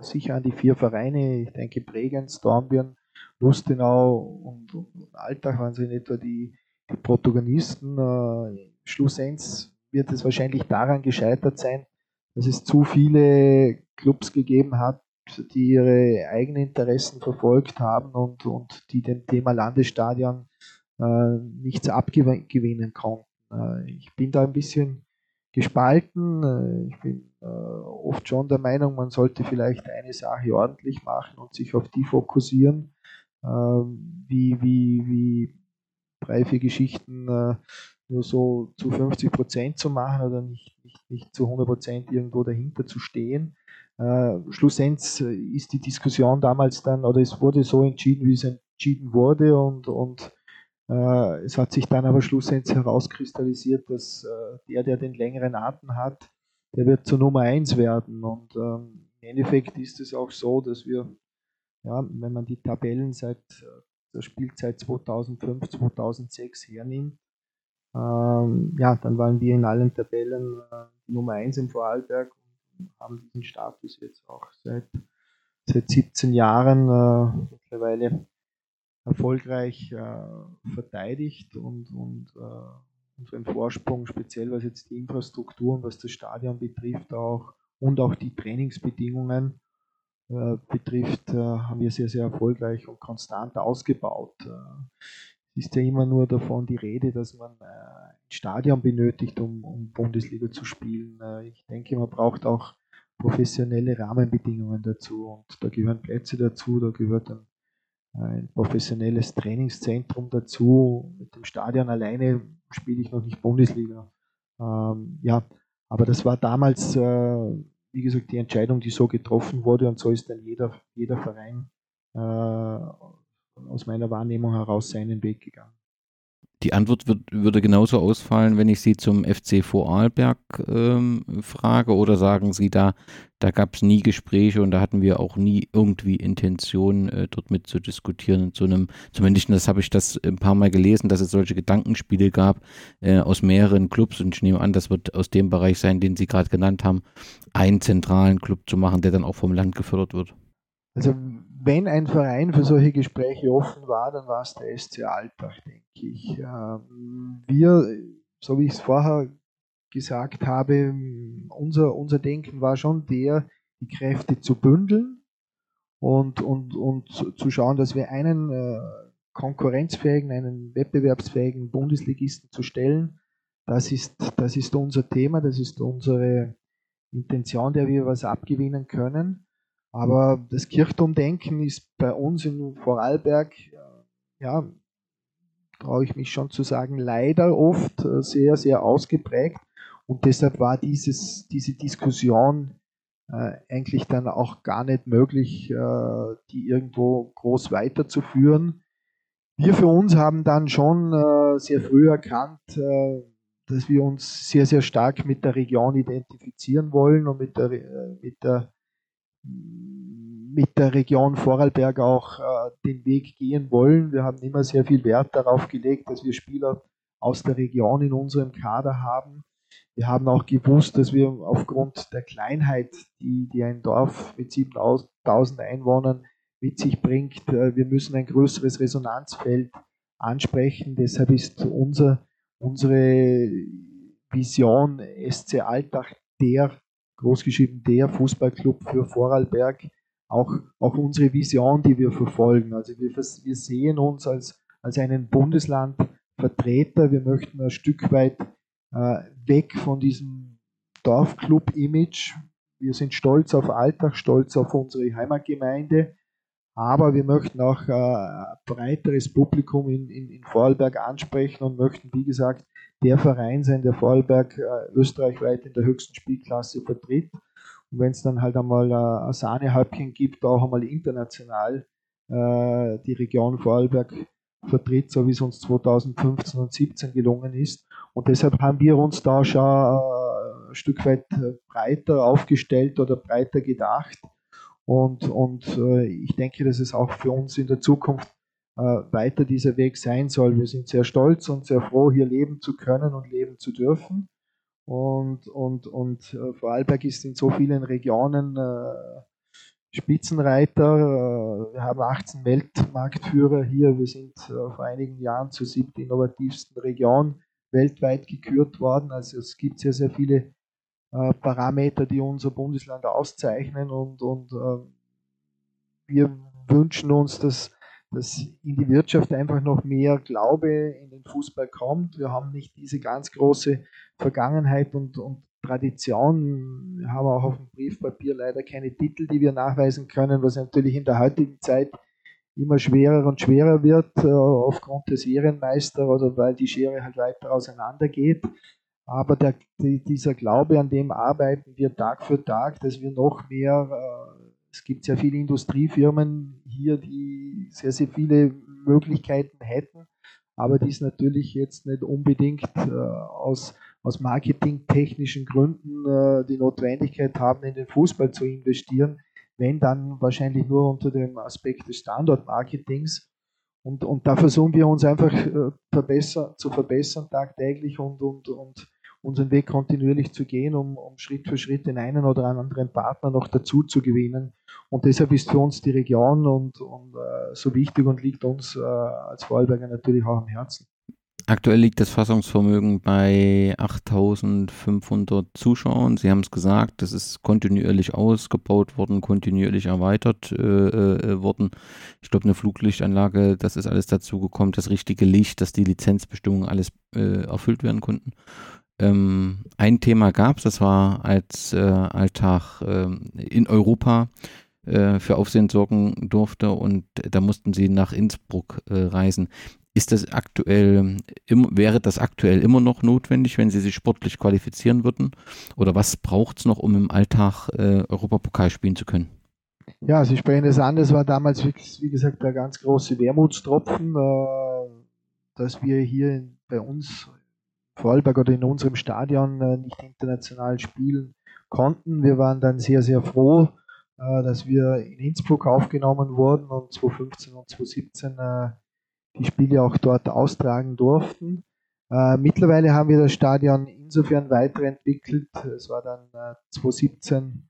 sicher an die vier Vereine. Ich denke, Bregenz, Dornbirn, Lustenau und, Alltag waren sie in etwa die, die Protagonisten. Äh, schlussendlich wird es wahrscheinlich daran gescheitert sein, dass es zu viele Clubs gegeben hat, die ihre eigenen Interessen verfolgt haben und, und die dem Thema Landesstadion äh, nichts abgewinnen konnten. Äh, ich bin da ein bisschen gespalten. Äh, ich bin äh, oft schon der Meinung, man sollte vielleicht eine Sache ordentlich machen und sich auf die fokussieren, ähm, wie, wie, wie drei, vier Geschichten äh, nur so zu 50 Prozent zu machen oder nicht, nicht, nicht zu 100 Prozent irgendwo dahinter zu stehen. Äh, schlussendlich ist die Diskussion damals dann, oder es wurde so entschieden, wie es entschieden wurde und, und äh, es hat sich dann aber schlussendlich herauskristallisiert, dass äh, der, der den längeren Atem hat, der wird zur Nummer 1 werden. Und ähm, im Endeffekt ist es auch so, dass wir, ja, wenn man die Tabellen seit äh, der Spielzeit 2005, 2006 hernimmt, ähm, ja, dann waren wir in allen Tabellen äh, Nummer 1 im Vorarlberg und haben diesen Status jetzt auch seit, seit 17 Jahren äh, mittlerweile erfolgreich äh, verteidigt und, und äh, unseren Vorsprung, speziell was jetzt die Infrastruktur und was das Stadion betrifft, auch und auch die Trainingsbedingungen äh, betrifft, äh, haben wir sehr, sehr erfolgreich und konstant ausgebaut. Äh, es ist ja immer nur davon die Rede, dass man äh, ein Stadion benötigt, um, um Bundesliga zu spielen. ich denke, man braucht auch professionelle Rahmenbedingungen dazu. Und da gehören Plätze dazu, da gehört ein, ein professionelles Trainingszentrum dazu. Mit dem Stadion alleine spiele ich noch nicht Bundesliga. Ähm, ja, aber das war damals, äh, wie gesagt, die Entscheidung, die so getroffen wurde und so ist dann jeder, jeder Verein äh, aus meiner Wahrnehmung heraus seinen Weg gegangen. Die Antwort wird, würde genauso ausfallen, wenn ich Sie zum FC Vorarlberg ähm, frage oder sagen Sie da, da gab es nie Gespräche und da hatten wir auch nie irgendwie Intention, äh, dort mit zu diskutieren. So einem, zumindest das habe ich das ein paar Mal gelesen, dass es solche Gedankenspiele gab äh, aus mehreren Clubs und ich nehme an, das wird aus dem Bereich sein, den Sie gerade genannt haben, einen zentralen Club zu machen, der dann auch vom Land gefördert wird. Also wenn ein Verein für solche Gespräche offen war, dann war es der SC Altach, denke ich. Ähm, wir, so wie ich es vorher gesagt habe, unser, unser Denken war schon der, die Kräfte zu bündeln und, und, und zu schauen, dass wir einen äh, konkurrenzfähigen, einen wettbewerbsfähigen Bundesligisten zu stellen. Das ist, das ist unser Thema, das ist unsere Intention, der wir was abgewinnen können. Aber das Kirchturmdenken ist bei uns in Vorarlberg, äh, ja, traue ich mich schon zu sagen, leider oft äh, sehr, sehr ausgeprägt. Und deshalb war dieses, diese Diskussion äh, eigentlich dann auch gar nicht möglich, äh, die irgendwo groß weiterzuführen. Wir für uns haben dann schon äh, sehr früh erkannt, äh, dass wir uns sehr, sehr stark mit der Region identifizieren wollen und mit der, mit der mit der Region Vorarlberg auch äh, den Weg gehen wollen. Wir haben immer sehr viel Wert darauf gelegt, dass wir Spieler aus der Region in unserem Kader haben. Wir haben auch gewusst, dass wir aufgrund der Kleinheit, die, die ein Dorf mit 7000 Einwohnern mit sich bringt, äh, wir müssen ein größeres Resonanzfeld ansprechen. Deshalb ist unser, unsere Vision SC Alltag der großgeschrieben der Fußballclub für Vorarlberg, auch, auch unsere Vision, die wir verfolgen. Also wir, wir sehen uns als, als einen Bundeslandvertreter. Wir möchten ein Stück weit äh, weg von diesem Dorfclub-Image. Wir sind stolz auf Alltag, stolz auf unsere Heimatgemeinde, aber wir möchten auch äh, ein breiteres Publikum in, in, in Vorarlberg ansprechen und möchten, wie gesagt, der Verein sein, der Vorarlberg äh, österreichweit in der höchsten Spielklasse vertritt. Und wenn es dann halt einmal äh, ein Sahnehäubchen gibt, auch einmal international äh, die Region Vorarlberg vertritt, so wie es uns 2015 und 2017 gelungen ist. Und deshalb haben wir uns da schon äh, ein Stück weit breiter aufgestellt oder breiter gedacht. Und, und äh, ich denke, dass es auch für uns in der Zukunft äh, weiter dieser Weg sein soll. Wir sind sehr stolz und sehr froh, hier leben zu können und leben zu dürfen. Und, und, und äh, Vorarlberg ist in so vielen Regionen äh, Spitzenreiter. Äh, wir haben 18 Weltmarktführer hier. Wir sind äh, vor einigen Jahren zur siebten innovativsten Region weltweit gekürt worden. Also es gibt sehr, sehr viele äh, Parameter, die unser Bundesland auszeichnen und, und äh, wir wünschen uns, dass, dass in die Wirtschaft einfach noch mehr Glaube in den Fußball kommt. Wir haben nicht diese ganz große Vergangenheit und, und Tradition. Wir haben auch auf dem Briefpapier leider keine Titel, die wir nachweisen können, was natürlich in der heutigen Zeit immer schwerer und schwerer wird, äh, aufgrund des Ehrenmeister oder weil die Schere halt weiter auseinander geht. Aber der, die, dieser Glaube, an dem arbeiten wir Tag für Tag, dass wir noch mehr, äh, es gibt sehr viele Industriefirmen hier, die sehr, sehr viele Möglichkeiten hätten, aber die es natürlich jetzt nicht unbedingt äh, aus, aus marketingtechnischen Gründen äh, die Notwendigkeit haben, in den Fußball zu investieren, wenn dann wahrscheinlich nur unter dem Aspekt des Standortmarketings. Und, und da versuchen wir uns einfach äh, verbessern, zu verbessern tagtäglich und, und, und unseren Weg kontinuierlich zu gehen, um, um Schritt für Schritt den einen oder anderen Partner noch dazu zu gewinnen. Und deshalb ist für uns die Region und, und äh, so wichtig und liegt uns äh, als Vorarlberger natürlich auch am Herzen. Aktuell liegt das Fassungsvermögen bei 8500 Zuschauern. Sie haben es gesagt, das ist kontinuierlich ausgebaut worden, kontinuierlich erweitert äh, äh, worden. Ich glaube, eine Fluglichtanlage, das ist alles dazu gekommen, das richtige Licht, dass die Lizenzbestimmungen alles äh, erfüllt werden konnten. Ähm, ein Thema gab, das war als äh, Alltag äh, in Europa äh, für Aufsehen sorgen durfte und da mussten sie nach Innsbruck äh, reisen. Ist das aktuell, im, wäre das aktuell immer noch notwendig, wenn Sie sich sportlich qualifizieren würden? Oder was braucht es noch, um im Alltag äh, Europapokal spielen zu können? Ja, Sie sprechen es an, das war damals, wie gesagt, der ganz große Wermutstropfen, äh, dass wir hier bei uns, Vorarlberg oder in unserem Stadion, äh, nicht international spielen konnten. Wir waren dann sehr, sehr froh, äh, dass wir in Innsbruck aufgenommen wurden und 2015 und 2017 die Spiele auch dort austragen durften. Äh, mittlerweile haben wir das Stadion insofern weiterentwickelt. Es war dann äh, 2017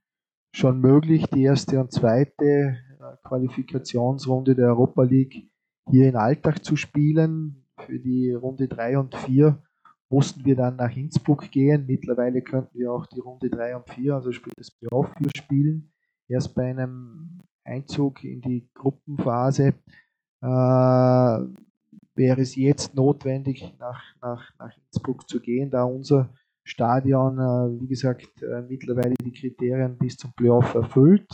schon möglich, die erste und zweite äh, Qualifikationsrunde der Europa League hier in Alltag zu spielen. Für die Runde 3 und 4 mussten wir dann nach Innsbruck gehen. Mittlerweile könnten wir auch die Runde 3 und 4, also sprich das Playoff 4 spielen. Erst bei einem Einzug in die Gruppenphase äh, wäre es jetzt notwendig, nach, nach, nach Innsbruck zu gehen, da unser Stadion, äh, wie gesagt, äh, mittlerweile die Kriterien bis zum Playoff erfüllt.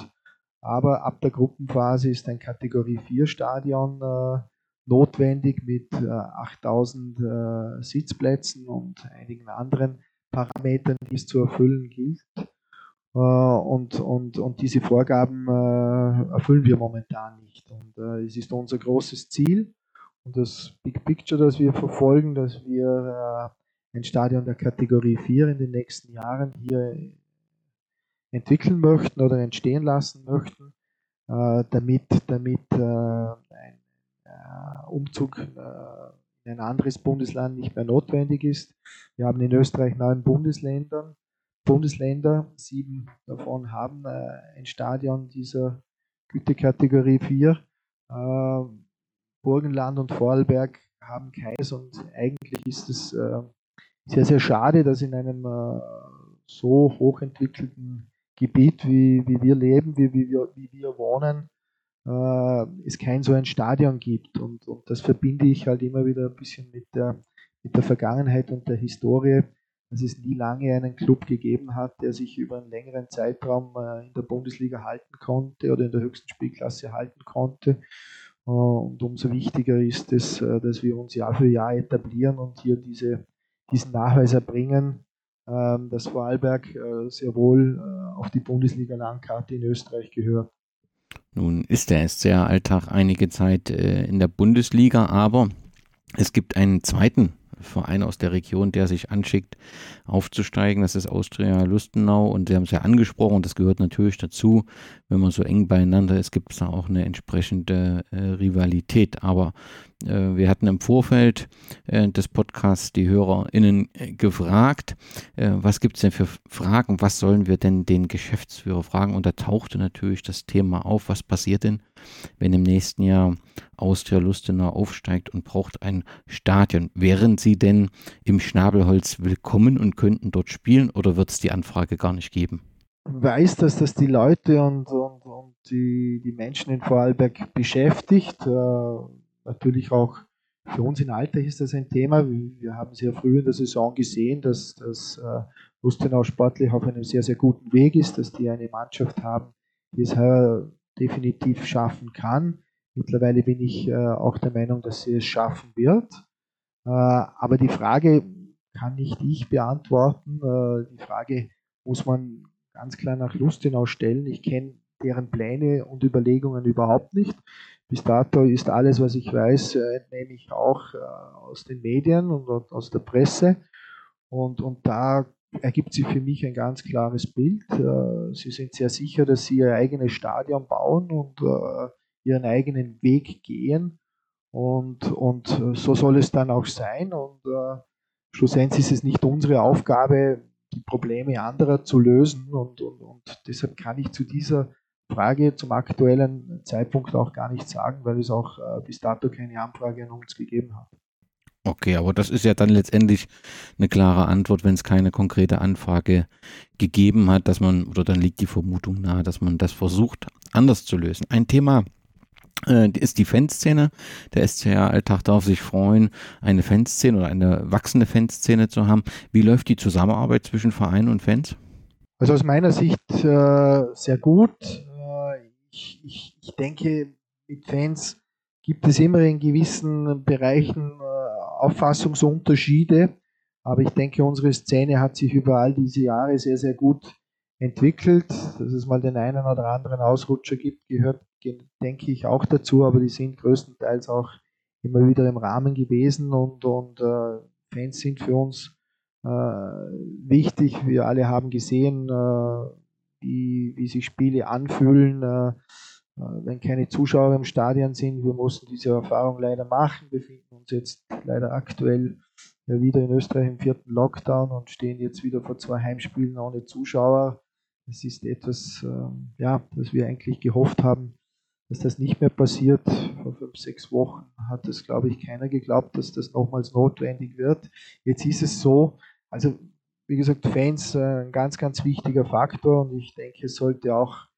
Aber ab der Gruppenphase ist ein Kategorie 4 Stadion äh, notwendig mit äh, 8000 äh, Sitzplätzen und einigen anderen Parametern, die es zu erfüllen gilt. Äh, und, und, und diese Vorgaben äh, erfüllen wir momentan nicht. Und äh, es ist unser großes Ziel und das Big Picture, das wir verfolgen, dass wir ein Stadion der Kategorie 4 in den nächsten Jahren hier entwickeln möchten oder entstehen lassen möchten, damit, damit ein Umzug in ein anderes Bundesland nicht mehr notwendig ist. Wir haben in Österreich neun Bundesländern Bundesländer, sieben davon haben äh, ein Stadion dieser Gütekategorie 4. Äh, Burgenland und Vorarlberg haben keins und eigentlich ist es äh, sehr, sehr schade, dass in einem äh, so hochentwickelten Gebiet, wie, wie wir leben, wie, wie, wie wir wohnen, äh, es kein so ein Stadion gibt. Und, und das verbinde ich halt immer wieder ein bisschen mit der, mit der Vergangenheit und der Historie dass es nie lange einen Club gegeben hat, der sich über einen längeren Zeitraum äh, in der Bundesliga halten konnte oder in der höchsten Spielklasse halten konnte. Äh, und umso wichtiger ist es, äh, dass wir uns Jahr für Jahr etablieren und hier diese, diesen Nachweis erbringen, ähm, dass Vorarlberg sehr wohl auf die Bundesliga-Landkarte in Österreich gehört. Nun ist der SCR-Alltag einige Zeit in der Bundesliga, aber es gibt einen zweiten Verein aus der Region, der sich anschickt, aufzusteigen. Das ist Austria Lustenau und Sie haben es ja angesprochen, das gehört natürlich dazu, wenn man so eng beieinander ist, gibt es da auch eine entsprechende äh, Rivalität. Aber äh, wir hatten im Vorfeld äh, des Podcasts die HörerInnen äh, gefragt, äh, was gibt es denn für Fragen, was sollen wir denn den Geschäftsführer fragen? Und da tauchte natürlich das Thema auf, was passiert denn, wenn im nächsten Jahr Austria Lustenau aufsteigt und braucht ein Stadion. Wären Sie denn im Schnabelholz willkommen und könnten dort spielen oder wird es die Anfrage gar nicht geben? weiß, dass das die Leute und, und, und die, die Menschen in Vorarlberg beschäftigt. Äh, natürlich auch für uns in Alter ist das ein Thema. Wir haben sehr früh in der Saison gesehen, dass, dass äh, Lustenau sportlich auf einem sehr, sehr guten Weg ist, dass die eine Mannschaft haben, die es heuer definitiv schaffen kann. Mittlerweile bin ich äh, auch der Meinung, dass sie es schaffen wird. Äh, aber die Frage kann nicht ich beantworten. Äh, die Frage muss man ganz klar nach Lustenau stellen. Ich kenne deren Pläne und Überlegungen überhaupt nicht. Bis dato ist alles, was ich weiß, äh, entnehme ich auch äh, aus den Medien und aus der Presse. Und, und da ergibt sich für mich ein ganz klares Bild. Äh, sie sind sehr sicher, dass sie ihr eigenes Stadion bauen und ihren eigenen Weg gehen. Und, und so soll es dann auch sein. Und schlussendlich ist es nicht unsere Aufgabe, die Probleme anderer zu lösen. Und, und, und deshalb kann ich zu dieser Frage zum aktuellen Zeitpunkt auch gar nicht sagen, weil es auch äh, bis dato keine Anfrage an uns gegeben hat. Okay, aber das ist ja dann letztendlich eine klare Antwort, wenn es keine konkrete Anfrage gegeben hat, dass man, oder dann liegt die Vermutung nahe, dass man das versucht, anders zu lösen. Ein Thema, äh, ist die Fanszene. Der SCR-Alltag darf sich freuen, eine Fanszene oder eine wachsende Fanszene zu haben. Wie läuft die Zusammenarbeit zwischen Verein und Fans? Also aus meiner Sicht äh, sehr gut. Äh, ich, ich, ich denke, mit Fans gibt es immer in gewissen Bereichen äh, Auffassungsunterschiede. Aber ich denke, unsere Szene hat sich über all diese Jahre sehr, sehr gut entwickelt. Dass es mal den einen oder anderen Ausrutscher gibt, gehört, denke ich, auch dazu. Aber die sind größtenteils auch immer wieder im Rahmen gewesen und, und äh, Fans sind für uns äh, wichtig. Wir alle haben gesehen, äh, wie, wie sich Spiele anfühlen, äh, wenn keine Zuschauer im Stadion sind. Wir mussten diese Erfahrung leider machen, Wir befinden uns jetzt leider aktuell ja wieder in Österreich im vierten Lockdown und stehen jetzt wieder vor zwei Heimspielen ohne Zuschauer. Das ist etwas, ähm, ja, das wir eigentlich gehofft haben, dass das nicht mehr passiert. Vor fünf, sechs Wochen hat das, glaube ich, keiner geglaubt, dass das nochmals notwendig wird. Jetzt ist es so, also wie gesagt, Fans äh, ein ganz, ganz wichtiger Faktor und ich denke, es sollte auch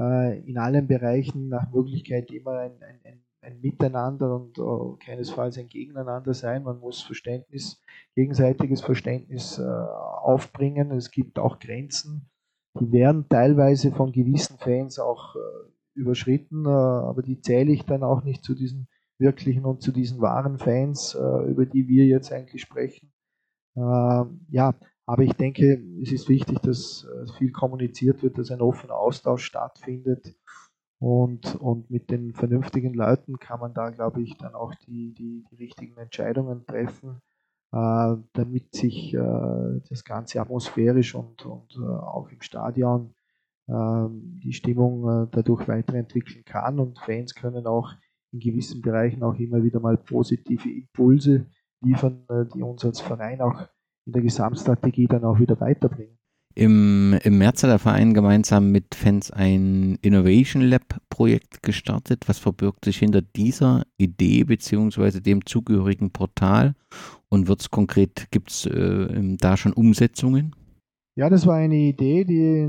äh, in allen Bereichen nach Möglichkeit immer ein, ein, ein, ein Miteinander und uh, keinesfalls ein Gegeneinander sein. Man muss Verständnis, gegenseitiges Verständnis äh, aufbringen. Es gibt auch Grenzen, die werden teilweise von gewissen Fans auch äh, überschritten, äh, aber die zähle ich dann auch nicht zu diesen wirklichen und zu diesen wahren Fans, über die wir jetzt eigentlich sprechen. Ähm, ja, aber ich denke, es ist wichtig, dass äh, viel kommuniziert wird, dass ein offener Austausch stattfindet. Und, und mit den vernünftigen Leuten kann man da, glaube ich, dann auch die, die, die richtigen Entscheidungen treffen, äh, damit sich äh, das Ganze atmosphärisch und, und äh, auch im Stadion ähm, die Stimmung äh, dadurch weiterentwickeln kann. Und Fans können auch in gewissen Bereichen auch immer wieder mal positive Impulse liefern, äh, die uns als Verein auch in der Gesamtstrategie dann auch wieder weiterbringen. Im, Im März hat der Verein gemeinsam mit Fans ein Innovation Lab Projekt gestartet. Was verbirgt sich hinter dieser Idee bzw. dem zugehörigen Portal? Und wird es konkret, gibt es äh, da schon Umsetzungen? Ja, das war eine Idee, die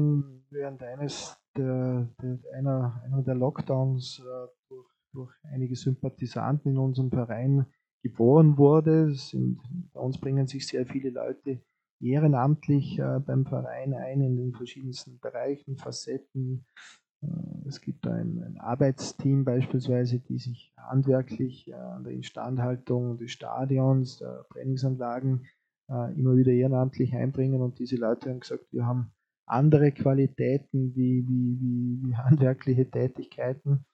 während eines der, der, einer, einer der Lockdowns äh, durch, durch einige Sympathisanten in unserem Verein geboren wurde. Sind, bei uns bringen sich sehr viele Leute ehrenamtlich äh, beim Verein ein in den verschiedensten Bereichen, Facetten. Äh, es gibt ein, ein, Arbeitsteam beispielsweise, die sich handwerklich äh, an der Instandhaltung des Stadions, der Trainingsanlagen äh, immer wieder ehrenamtlich einbringen und diese Leute haben gesagt, wir haben andere Qualitäten wie, wie, wie, wie handwerkliche Tätigkeiten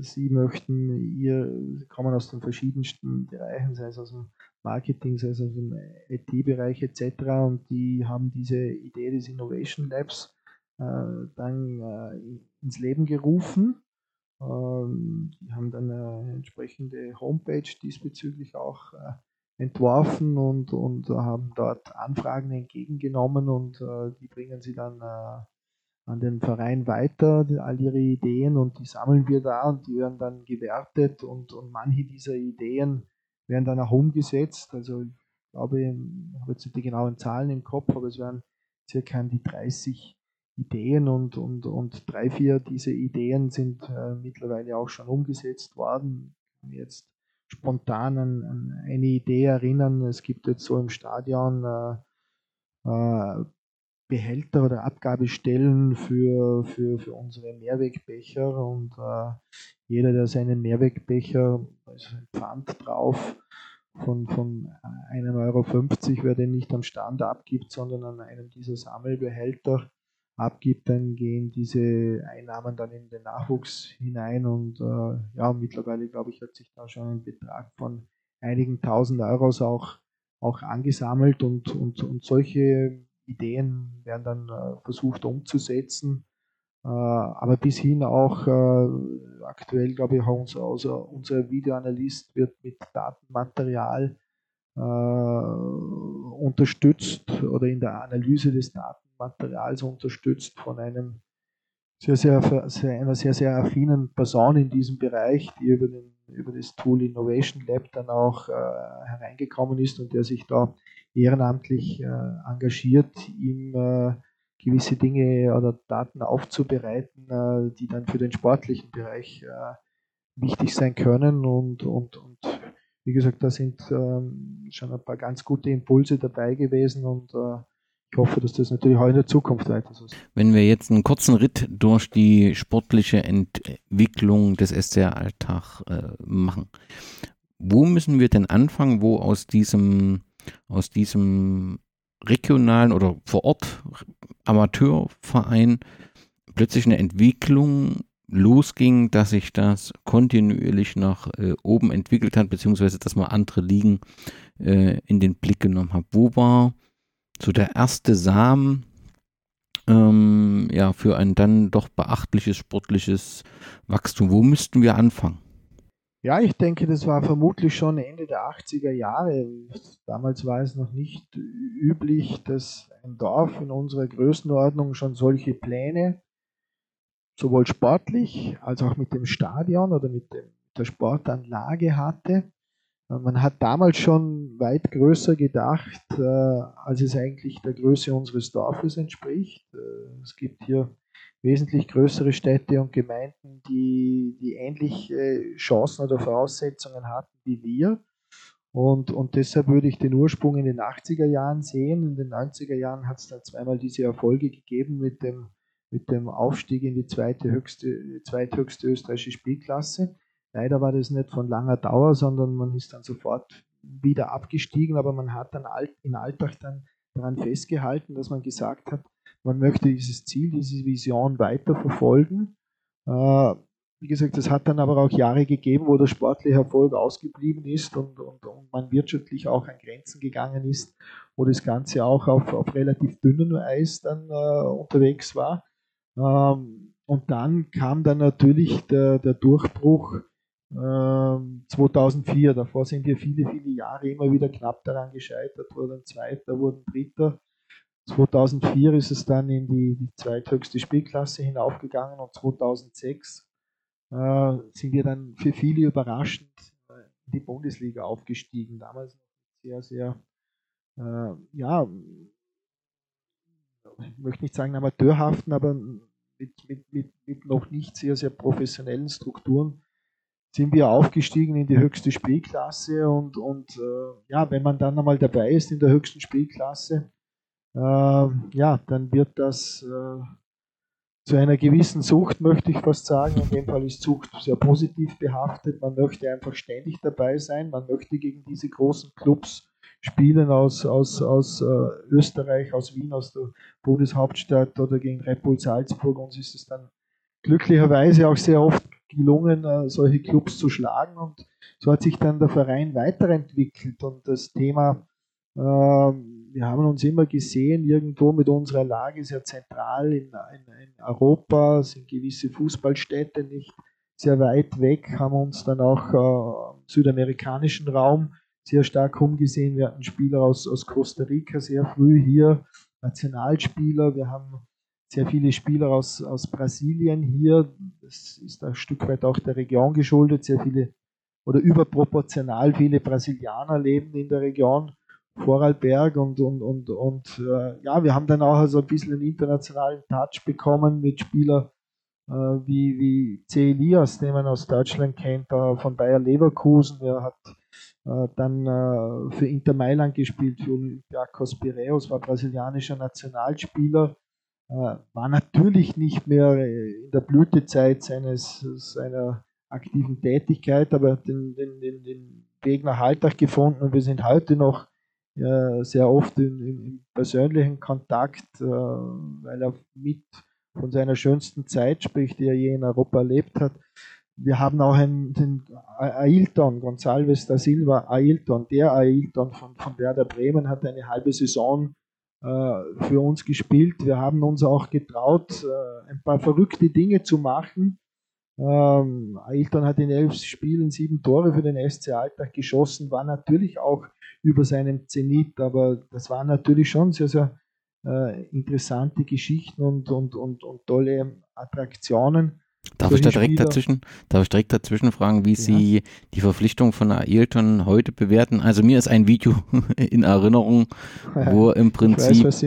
sie möchten ihr, sie kommen aus den verschiedensten Bereichen, sei es aus dem Marketing, sei es aus dem IT-Bereich etc. Und die haben diese Idee des Innovation Labs äh, dann äh, ins Leben gerufen. Ähm, die haben dann eine entsprechende Homepage diesbezüglich auch äh, entworfen und, und haben dort Anfragen entgegengenommen und äh, die bringen sie dann äh, an den Verein weiter, all ihre Ideen und die sammeln wir da und die werden dann gewertet und, und manche dieser Ideen werden dann auch umgesetzt. Also ich glaube, ich habe jetzt nicht die genauen Zahlen im Kopf, aber es werden circa die 30 Ideen und, und, und drei, vier dieser Ideen sind äh, mittlerweile auch schon umgesetzt worden. Jetzt spontan an, an, eine Idee erinnern. Es gibt jetzt so im Stadion äh, äh, Behälter oder Abgabestellen für, für, für unsere Mehrwegbecher. Und äh, jeder, der seinen Mehrwegbecher, also ein Pfand drauf von, von 1,50 Euro, wer den nicht am Stand abgibt, sondern an einem dieser Sammelbehälter abgibt, dann gehen diese Einnahmen dann in den Nachwuchs hinein. Und äh, ja, mittlerweile glaube ich, hat sich da schon ein Betrag von einigen tausend Euros auch, auch angesammelt. Und, und, und solche Ideen werden dann äh, versucht umzusetzen. Äh, aber bis hin auch äh, aktuell, glaube ich, unser, unser, unser Videoanalyst wird mit Datenmaterial unterstützt oder in der Analyse des Datenmaterials unterstützt von einem sehr, sehr, sehr, einer sehr, sehr affinen Person in diesem Bereich, die über, den, über das Tool Innovation Lab dann auch äh, hereingekommen ist und der sich da ehrenamtlich äh, engagiert, ihm äh, gewisse Dinge oder Daten aufzubereiten, äh, die dann für den sportlichen Bereich wichtig sein können. Und, und, und wie gesagt, da sind ähm, schon ein paar ganz gute Impulse dabei gewesen und äh, ich hoffe, dass das natürlich auch in der Zukunft weiter so ist. Wenn wir jetzt einen kurzen Ritt durch die sportliche Entwicklung des SCR-Alltag äh, machen, wo müssen wir denn anfangen, wo aus diesem, aus diesem regionalen oder vor Ort Amateurverein plötzlich eine Entwicklung losging, dass sich das kontinuierlich nach äh, oben entwickelt hat, beziehungsweise dass man andere Ligen äh, in den Blick genommen hat. Wo war so der erste Samen ähm, ja, für ein dann doch beachtliches sportliches Wachstum? Wo müssten wir anfangen? Ja, ich denke, das war vermutlich schon Ende der 80er Jahre. Damals war es noch nicht üblich, dass ein Dorf in unserer Größenordnung schon solche Pläne, sowohl sportlich als auch mit dem Stadion oder mit der Sportanlage hatte. Man hat damals schon weit größer gedacht, äh, als es eigentlich der Größe unseres Dorfes entspricht. Äh, es gibt hier wesentlich größere Städte und Gemeinden, die, die ähnliche Chancen oder Voraussetzungen hatten wie wir. Und, und deshalb würde ich den Ursprung in den 80er Jahren sehen. In den 90er Jahren hat es dann zweimal diese Erfolge gegeben mit dem, mit dem Aufstieg in die zweite höchste, zweithöchste österreichische Spielklasse. Leider war das nicht von langer Dauer, sondern man ist dann sofort wieder abgestiegen, aber man hat dann in Alltag dann daran festgehalten, dass man gesagt hat, man möchte dieses Ziel, diese Vision weiter verfolgen. Äh, wie gesagt, es hat dann aber auch Jahre gegeben, wo der sportliche Erfolg ausgeblieben ist und, und, und man wirtschaftlich auch an Grenzen gegangen ist, wo das Ganze auch auf, auf relativ dünnem Eis dann äh, unterwegs war. Ähm, und dann kam dann natürlich der, der Durchbruch 2004. Ähm, Davor sind wir viele, viele Jahre immer wieder knapp daran gescheitert, wurden Zweiter, wurden Dritter. 2004 ist es dann in die, die zweithöchste Spielklasse hinaufgegangen und 2006 äh, sind wir dann für viele überraschend in die Bundesliga aufgestiegen. Damals sehr, sehr, äh, ja, ich möchte nicht sagen amateurhaften, aber mit, mit, mit, mit noch nicht sehr, sehr professionellen Strukturen sind wir aufgestiegen in die höchste Spielklasse und, und äh, ja, wenn man dann einmal dabei ist in der höchsten Spielklasse, äh, ja, dann wird das äh, zu einer gewissen Sucht, möchte ich fast sagen. In dem Fall ist Sucht sehr positiv behaftet. Man möchte einfach ständig dabei sein. Man möchte gegen diese großen Clubs spielen aus, aus, aus äh, Österreich, aus Wien, aus der Bundeshauptstadt oder gegen Red Bull Salzburg. Uns ist es dann glücklicherweise auch sehr oft gelungen, äh, solche Clubs zu schlagen. Und so hat sich dann der Verein weiterentwickelt. Und das Thema, äh, wir haben uns immer gesehen, irgendwo mit unserer Lage sehr zentral in, Europa, sind gewisse Fußballstädte nicht sehr weit weg, haben uns dann auch äh, im südamerikanischen Raum sehr stark umgesehen. Wir hatten Spieler aus Costa Rica sehr früh hier, Nationalspieler. Wir haben sehr viele Spieler aus, aus Brasilien hier. Das ist ein Stück weit auch der Region geschuldet. Sehr viele oder überproportional viele Brasilianer leben in der Region Vorarlberg und, und, und, und äh, ja, wir haben dann auch also ein bisschen einen internationalen Touch bekommen mit Spielern äh, wie, wie C. Elias, den man aus Deutschland kennt, äh, von Bayer Leverkusen. Der hat äh, dann äh, für Inter Mailand gespielt, für Olympiakos Piraeus, war brasilianischer Nationalspieler war natürlich nicht mehr äh, in der Blütezeit seines, seiner aktiven Tätigkeit, aber den, den, den, den Weg nach Alltag gefunden und wir sind heute noch äh, sehr oft in persönlichen Kontakt, äh, weil er mit von seiner schönsten Zeit spricht, die er je in Europa erlebt hat. Wir haben auch einen, den Ailton, Gonçalves da Silva, Ailton, der Ailton von, von Werder Bremen hat eine halbe Saison äh, für uns gespielt. Wir haben uns auch getraut, äh, ein paar verrückte Dinge zu machen. Ähm, Ailton hat in elf Spielen sieben Tore für den SC Alltag geschossen, war natürlich auch über seinem Zenit, aber das waren natürlich schon sehr, sehr äh, interessante Geschichten und, und, und, und tolle Attraktionen. Darf ich da direkt dazwischen, darf ich direkt dazwischen fragen, wie ja. Sie die Verpflichtung von Ailton heute bewerten? Also mir ist ein Video in Erinnerung, wo im Prinzip weiß,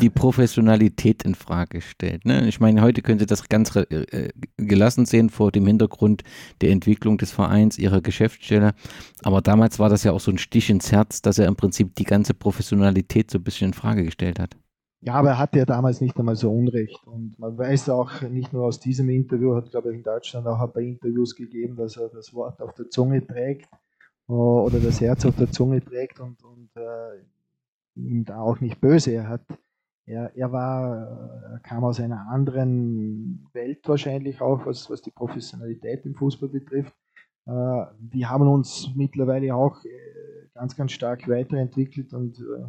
die Professionalität in Frage stellt. Ne? Ich meine, heute können Sie das ganz äh, gelassen sehen vor dem Hintergrund der Entwicklung des Vereins, Ihrer Geschäftsstelle. Aber damals war das ja auch so ein Stich ins Herz, dass er im Prinzip die ganze Professionalität so ein bisschen in Frage gestellt hat. Ja, aber er hatte ja damals nicht einmal so Unrecht. Und man weiß auch nicht nur aus diesem Interview, hat, glaube ich, in Deutschland auch ein paar Interviews gegeben, dass er das Wort auf der Zunge trägt äh, oder das Herz auf der Zunge trägt und, und äh, ihm da auch nicht böse. Er hat, er, er war, er kam aus einer anderen Welt wahrscheinlich auch, was, was die Professionalität im Fußball betrifft. Äh, wir haben uns mittlerweile auch äh, ganz, ganz stark weiterentwickelt und äh,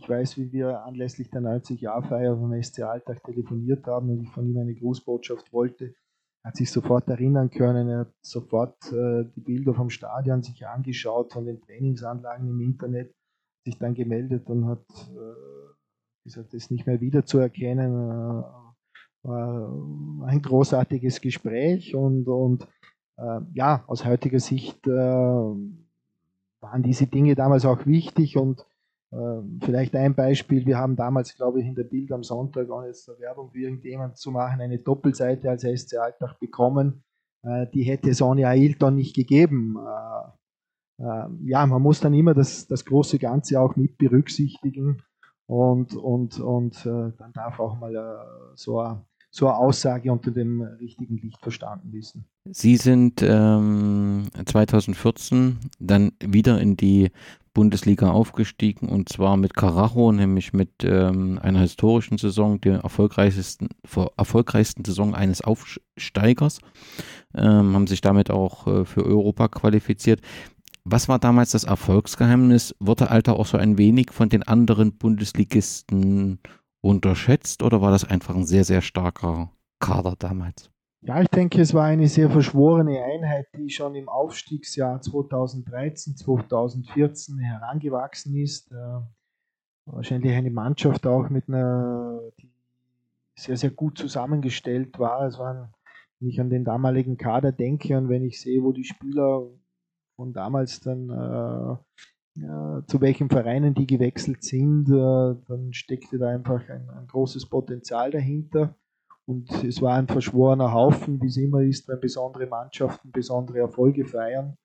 ich weiß, wie wir anlässlich der 90-Jahr-Feier vom SC Alltag telefoniert haben und ich von ihm eine Grußbotschaft wollte. Er hat sich sofort erinnern können, er hat sofort äh, die Bilder vom Stadion sich angeschaut, von den Trainingsanlagen im Internet, sich dann gemeldet und hat äh, gesagt, das nicht mehr wiederzuerkennen. Äh, war ein großartiges Gespräch und, und äh, ja, aus heutiger Sicht äh, waren diese Dinge damals auch wichtig und vielleicht ein Beispiel, wir haben damals, glaube ich, in der Bild am Sonntag, ohne jetzt Werbung für irgendjemand zu machen, eine Doppelseite als SC Alltag bekommen. Äh, die hätte ohne Ailton nicht gegeben. Äh, äh, ja, man muss dann immer das, das große Ganze auch mit berücksichtigen und, und, und dann darf auch mal so ein so eine Aussage unter dem richtigen Licht verstanden wissen. Sie sind ähm, 2014 dann wieder in die Bundesliga aufgestiegen und zwar mit Carajo, nämlich mit ähm, einer historischen Saison, der erfolgreichsten, erfolgreichsten Saison eines Aufsteigers, ähm, haben sich damit auch äh, für Europa qualifiziert. Was war damals das Erfolgsgeheimnis? Wurde Alter auch so ein wenig von den anderen Bundesligisten unterschätzt oder war das einfach ein sehr, sehr starker Kader damals? Ja, ich denke, es war eine sehr verschworene Einheit, die schon im Aufstiegsjahr 2013, 2014 herangewachsen ist. Äh, wahrscheinlich eine Mannschaft auch mit einer, die sehr, sehr gut zusammengestellt war. Es waren, wenn ich an den damaligen Kader denke und wenn ich sehe, wo die Spieler von damals dann äh, zu welchen Vereinen die gewechselt sind, äh, dann steckte da einfach ein, ein großes Potenzial dahinter. Und es war ein verschworener Haufen, wie es immer ist, wenn besondere Mannschaften besondere Erfolge feiern.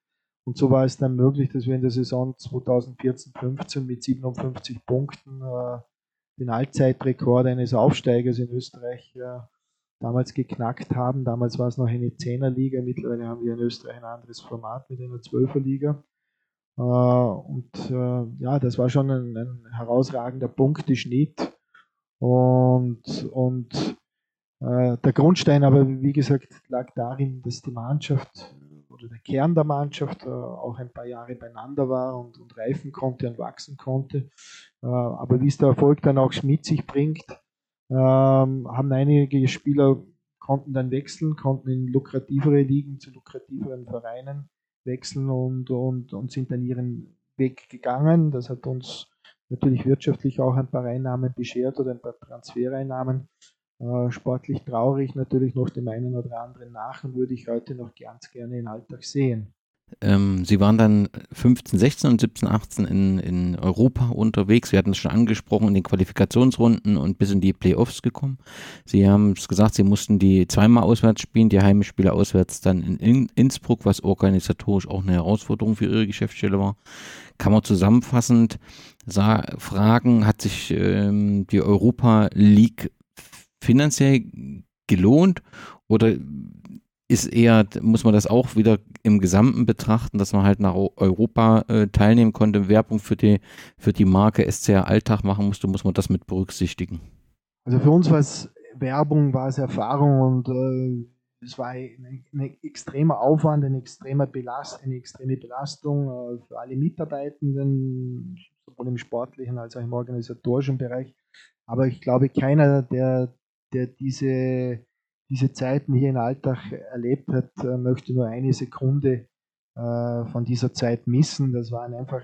Und so war es dann möglich, dass wir in der Saison 2014-15 mit 57 Punkten äh, den Allzeitrekord eines Aufsteigers in Österreich äh, damals geknackt haben. Damals war es noch eine Zehnerliga, mittlerweile haben wir in Österreich ein anderes Format mit einer Zwölferliga. Äh, und äh, ja, das war schon ein, ein herausragender Punkteschnitt. Und, und der Grundstein aber, wie gesagt, lag darin, dass die Mannschaft oder der Kern der Mannschaft äh, auch ein paar Jahre beieinander war und, und reifen konnte und wachsen konnte. Äh, aber wie es der Erfolg dann auch mit sich bringt, ähm, haben einige Spieler konnten dann wechseln, konnten in lukrativere Ligen zu lukrativeren Vereinen wechseln und, und, und sind dann ihren Weg gegangen. Das hat uns natürlich wirtschaftlich auch ein paar Einnahmen beschert oder ein paar Transfereinnahmen. Äh, sportlich traurig natürlich noch dem einen oder anderen nach und würde ich heute noch ganz gerne in Alltag sehen. Ähm, Sie waren dann 15, 16 und 17, 18 in, in Europa unterwegs. Wir hatten es schon angesprochen, in den Qualifikationsrunden und bis in die Playoffs gekommen. Sie haben es gesagt, Sie mussten die zweimal auswärts spielen, die Heimspiele auswärts dann in Innsbruck, was organisatorisch auch eine Herausforderung für Ihre Geschäftsstelle war. Kann man zusammenfassend fragen, hat sich ähm, die Europa League finanziell gelohnt oder ist eher, muss man das auch wieder im Gesamten betrachten, dass man halt nach Europa äh, teilnehmen konnte, Werbung für die, für die Marke SCR Alltag machen musste, muss man das mit berücksichtigen? Also für uns war es Werbung, war es Erfahrung und äh, es war ein, ein, extremer Aufwand, eine extreme, Belast, eine extreme Belastung äh, für alle Mitarbeitenden, sowohl im sportlichen als auch im organisatorischen Bereich. Aber ich glaube, keiner, der der diese, diese Zeiten hier in Alltag erlebt hat, äh, möchte nur eine Sekunde äh, von dieser Zeit missen. Das waren einfach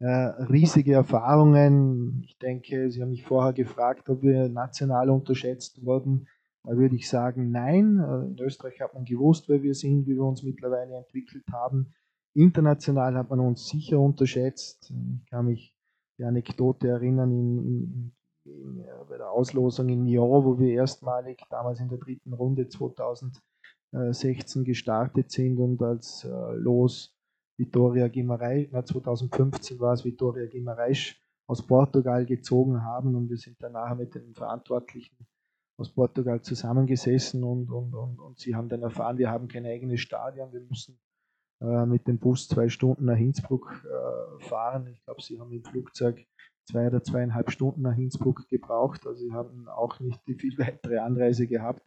äh, riesige Erfahrungen. Ich denke, Sie haben mich vorher gefragt, ob wir national unterschätzt wurden. Da würde ich sagen, nein. In Österreich hat man gewusst, wer wir sind, wie wir uns mittlerweile entwickelt haben. International hat man uns sicher unterschätzt. Ich kann mich die Anekdote erinnern in, in, äh, bei der Auslosung in Nyon, wo wir erstmalig damals in der dritten Runde 2016 gestartet sind und als äh, Los Vitoria Guimarães, 2015 war es Vitoria Guimarães aus Portugal gezogen haben und wir sind danach mit den Verantwortlichen aus Portugal zusammengesessen und, und, und, und sie haben dann erfahren, wir haben kein eigenes Stadion, wir müssen äh, mit dem Bus zwei Stunden nach Innsbruck äh, fahren. Ich glaube, sie haben im Flugzeug zwei oder zweieinhalb Stunden nach Innsbruck gebraucht, also sie haben auch nicht die viel weitere Anreise gehabt.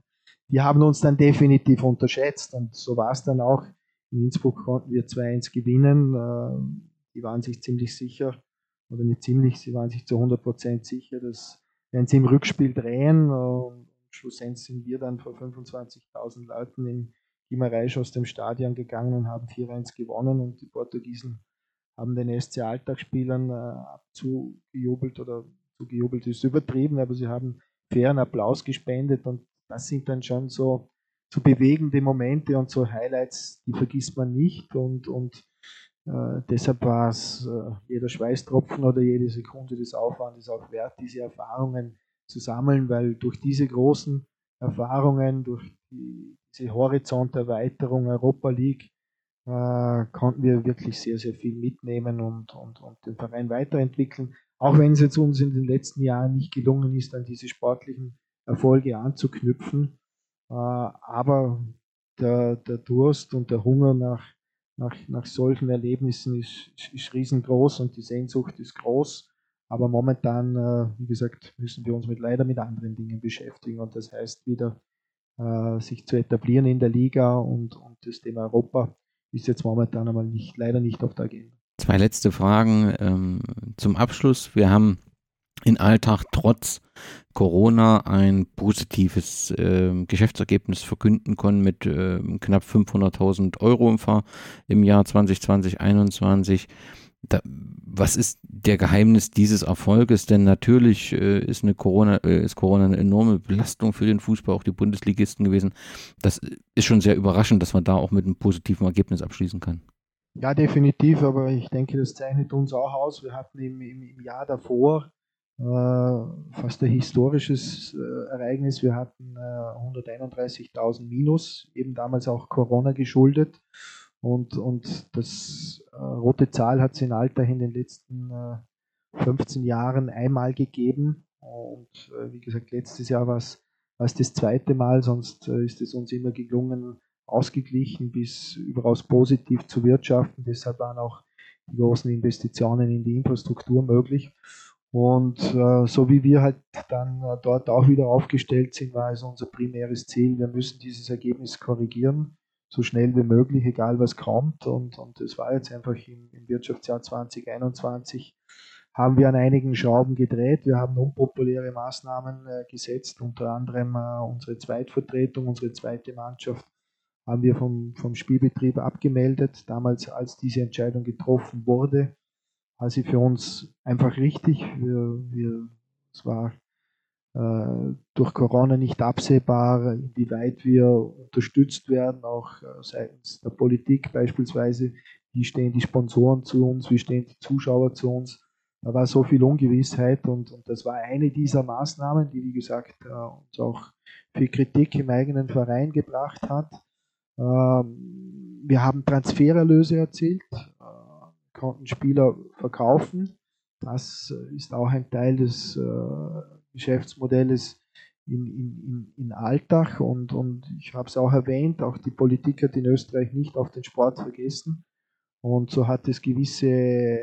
Die haben uns dann definitiv unterschätzt und so war es dann auch. In Innsbruck konnten wir 2-1 gewinnen. Äh, die waren sich ziemlich sicher, oder nicht ziemlich, sie waren sich zu 100% sicher, dass wenn sie im Rückspiel drehen, und schlussendlich sind wir dann vor 25.000 Leuten in Gimareisch aus dem Stadion gegangen und haben 4-1 gewonnen und die Portugiesen haben den SC Alltagsspielern äh, abzugejubelt oder zugejubelt ist übertrieben, aber sie haben fairen Applaus gespendet und das sind dann schon so, so bewegende Momente und so Highlights, die vergisst man nicht und, und äh, deshalb war es äh, jeder Schweißtropfen oder jede Sekunde des Aufwandes auch wert, diese Erfahrungen zu sammeln, weil durch diese großen Erfahrungen, durch die, diese Horizonterweiterung Europa League, äh, konnten wir wirklich sehr, sehr viel mitnehmen und, und, und den Verein weiterentwickeln. Auch wenn es jetzt uns in den letzten Jahren nicht gelungen ist, an diese sportlichen Erfolge anzuknüpfen. Äh, aber der, der Durst und der Hunger nach nach, nach solchen Erlebnissen ist, ist, ist riesengroß und die Sehnsucht ist groß. Aber momentan, äh, wie gesagt, müssen wir uns mit, leider mit anderen Dingen beschäftigen. Und das heißt wieder, äh, sich zu etablieren in der Liga und, und das Thema Europa ist jetzt momentan einmal nicht, leider nicht auf der Agenda. Zwei letzte Fragen ähm, zum Abschluss. Wir haben in Alltag trotz Corona ein positives äh, Geschäftsergebnis verkünden können mit äh, knapp 500.000 Euro im Jahr 2020, 2021. Da, was ist der Geheimnis dieses Erfolges? Denn natürlich äh, ist, eine Corona, äh, ist Corona eine enorme Belastung für den Fußball, auch die Bundesligisten gewesen. Das ist schon sehr überraschend, dass man da auch mit einem positiven Ergebnis abschließen kann. Ja, definitiv, aber ich denke, das zeichnet uns auch aus. Wir hatten im, im, im Jahr davor äh, fast ein historisches äh, Ereignis. Wir hatten 131.000 äh, Minus, eben damals auch Corona geschuldet. Und, und das rote Zahl hat es in Alter in den letzten 15 Jahren einmal gegeben. Und wie gesagt, letztes Jahr war es das zweite Mal, sonst ist es uns immer gelungen, ausgeglichen bis überaus positiv zu wirtschaften. Deshalb waren auch die großen Investitionen in die Infrastruktur möglich. Und äh, so wie wir halt dann äh, dort auch wieder aufgestellt sind, war es unser primäres Ziel, wir müssen dieses Ergebnis korrigieren, so schnell wie möglich, egal was kommt. Und, und das war jetzt einfach im, im Wirtschaftsjahr 2021 haben wir an einigen Schrauben gedreht. Wir haben unpopuläre Maßnahmen äh, gesetzt, unter anderem äh, unsere Zweitvertretung, unsere zweite Mannschaft haben wir vom, vom Spielbetrieb abgemeldet, damals als diese Entscheidung getroffen wurde also für uns einfach richtig. Wir, wir, es war durch Corona nicht absehbar, inwieweit wir unterstützt werden, auch äh, seitens der Politik beispielsweise. Wie stehen die Sponsoren zu uns? Wie stehen die Zuschauer zu uns? Da war so viel Ungewissheit und, und das war eine dieser Maßnahmen, die, wie gesagt, äh, uns auch viel Kritik im eigenen Verein gebracht hat. Ähm, wir haben Transfererlöse erzielt konnten Spieler verkaufen. Das äh, ist auch ein Teil des äh, Geschäftsmodells in, in, in Alltag und, und ich habe es auch erwähnt, auch die Politik hat in Österreich nicht auf den Sport vergessen und so hat es gewisse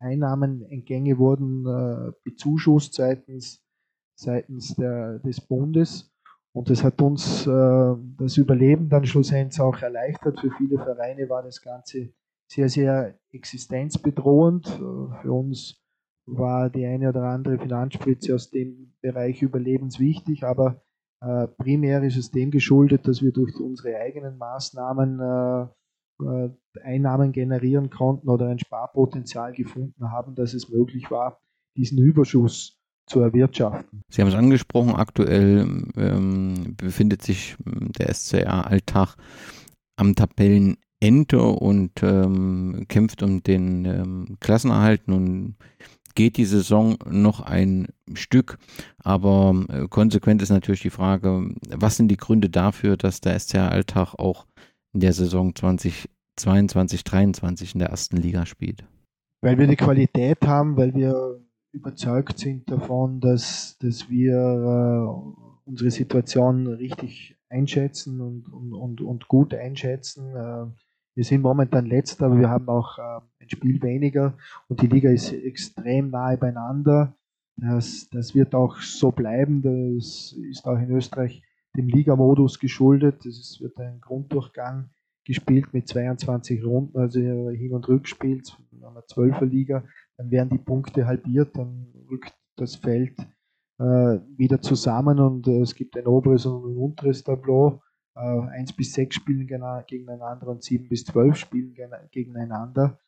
Einnahmenentgänge wurden äh, bezuschusst seitens, seitens der, des Bundes und das hat uns äh, das Überleben dann schlussendlich auch erleichtert. Für viele Vereine war das Ganze sehr, sehr existenzbedrohend. Für uns war die eine oder andere Finanzspritze aus dem Bereich überlebenswichtig, aber äh, primär ist es dem geschuldet, dass wir durch unsere eigenen Maßnahmen äh, äh, Einnahmen generieren konnten oder ein Sparpotenzial gefunden haben, dass es möglich war, diesen Überschuss zu erwirtschaften. Sie haben es angesprochen, aktuell ähm, befindet sich der SCR Alltag am Tabellenende und ähm, kämpft um den ähm, Klassenerhalt. Nun geht die Saison noch ein Stück, aber äh, konsequent ist natürlich die Frage, was sind die Gründe dafür, dass der SCR Alltag auch in der Saison 2022, 2023 in der ersten Liga spielt? Weil wir die Qualität haben, weil wir überzeugt sind davon, dass, dass wir äh, unsere Situation richtig einschätzen und, und, und, gut einschätzen. Äh, wir sind momentan letzter, aber wir haben auch äh, ein Spiel weniger und die Liga ist extrem nahe beieinander. Das, das wird auch so bleiben. Das ist auch in Österreich dem Ligamodus geschuldet. Es wird ein Grunddurchgang gespielt mit 22 Runden, also Hin- und Rückspiel in einer 12er Liga dann werden die Punkte halbiert, dann rückt das Feld äh, wieder zusammen und äh, es gibt ein oberes und ein unteres Tableau. Äh, 1 bis 6 spielen gegeneinander und 7 bis 12 spielen gegeneinander.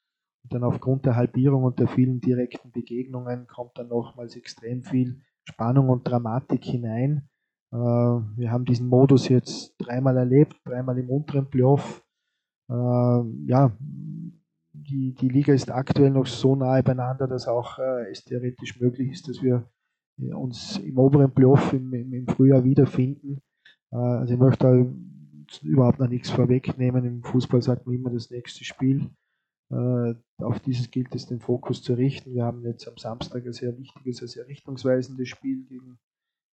Dann aufgrund der Halbierung und der vielen direkten Begegnungen kommt dann nochmals extrem viel Spannung und Dramatik hinein. Äh, wir haben diesen Modus jetzt dreimal erlebt, dreimal im unteren Playoff. Äh, ja, die, die Liga ist aktuell noch so nahe beieinander, dass auch äh, es theoretisch möglich ist, dass wir uns im oberen Playoff im, im, im Frühjahr wiederfinden. Also ich möchte da überhaupt noch nichts vorwegnehmen. Im Fußball sagt man immer das nächste Spiel. Äh, auf dieses gilt es, den Fokus zu richten. Wir haben jetzt am Samstag ein sehr wichtiges, ein sehr richtungsweisendes Spiel gegen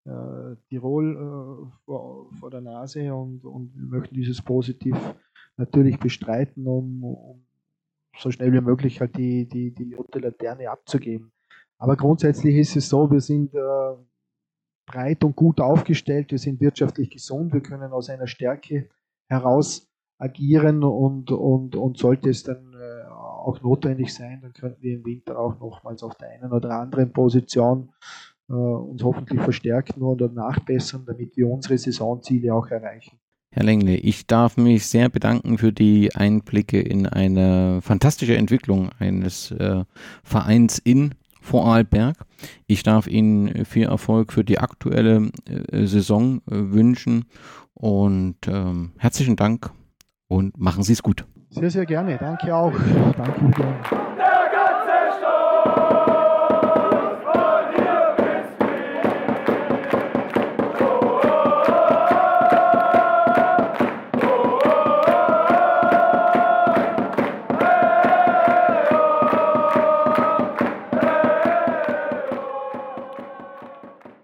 äh, Tirol äh, vor, vor, der Nase und, und wir möchten dieses positiv natürlich bestreiten, um, um so schnell wie möglich halt die, die, die rote Laterne abzugeben. Aber grundsätzlich ist es so, wir sind äh, breit und gut aufgestellt, wir sind wirtschaftlich gesund, wir können aus einer Stärke heraus agieren und, und, und sollte es dann auch notwendig sein, dann könnten wir im Winter auch nochmals auf der einen oder anderen Position äh, uns hoffentlich verstärken oder nachbessern, damit wir unsere Saisonziele auch erreichen. Herr Lengle, ich darf mich sehr bedanken für die Einblicke in eine fantastische Entwicklung eines äh, Vereins in Vorarlberg. Ich darf Ihnen viel Erfolg für die aktuelle äh, Saison äh, wünschen und ähm, herzlichen Dank und machen Sie es gut. Sehr, sehr gerne. Danke auch. Danke wieder.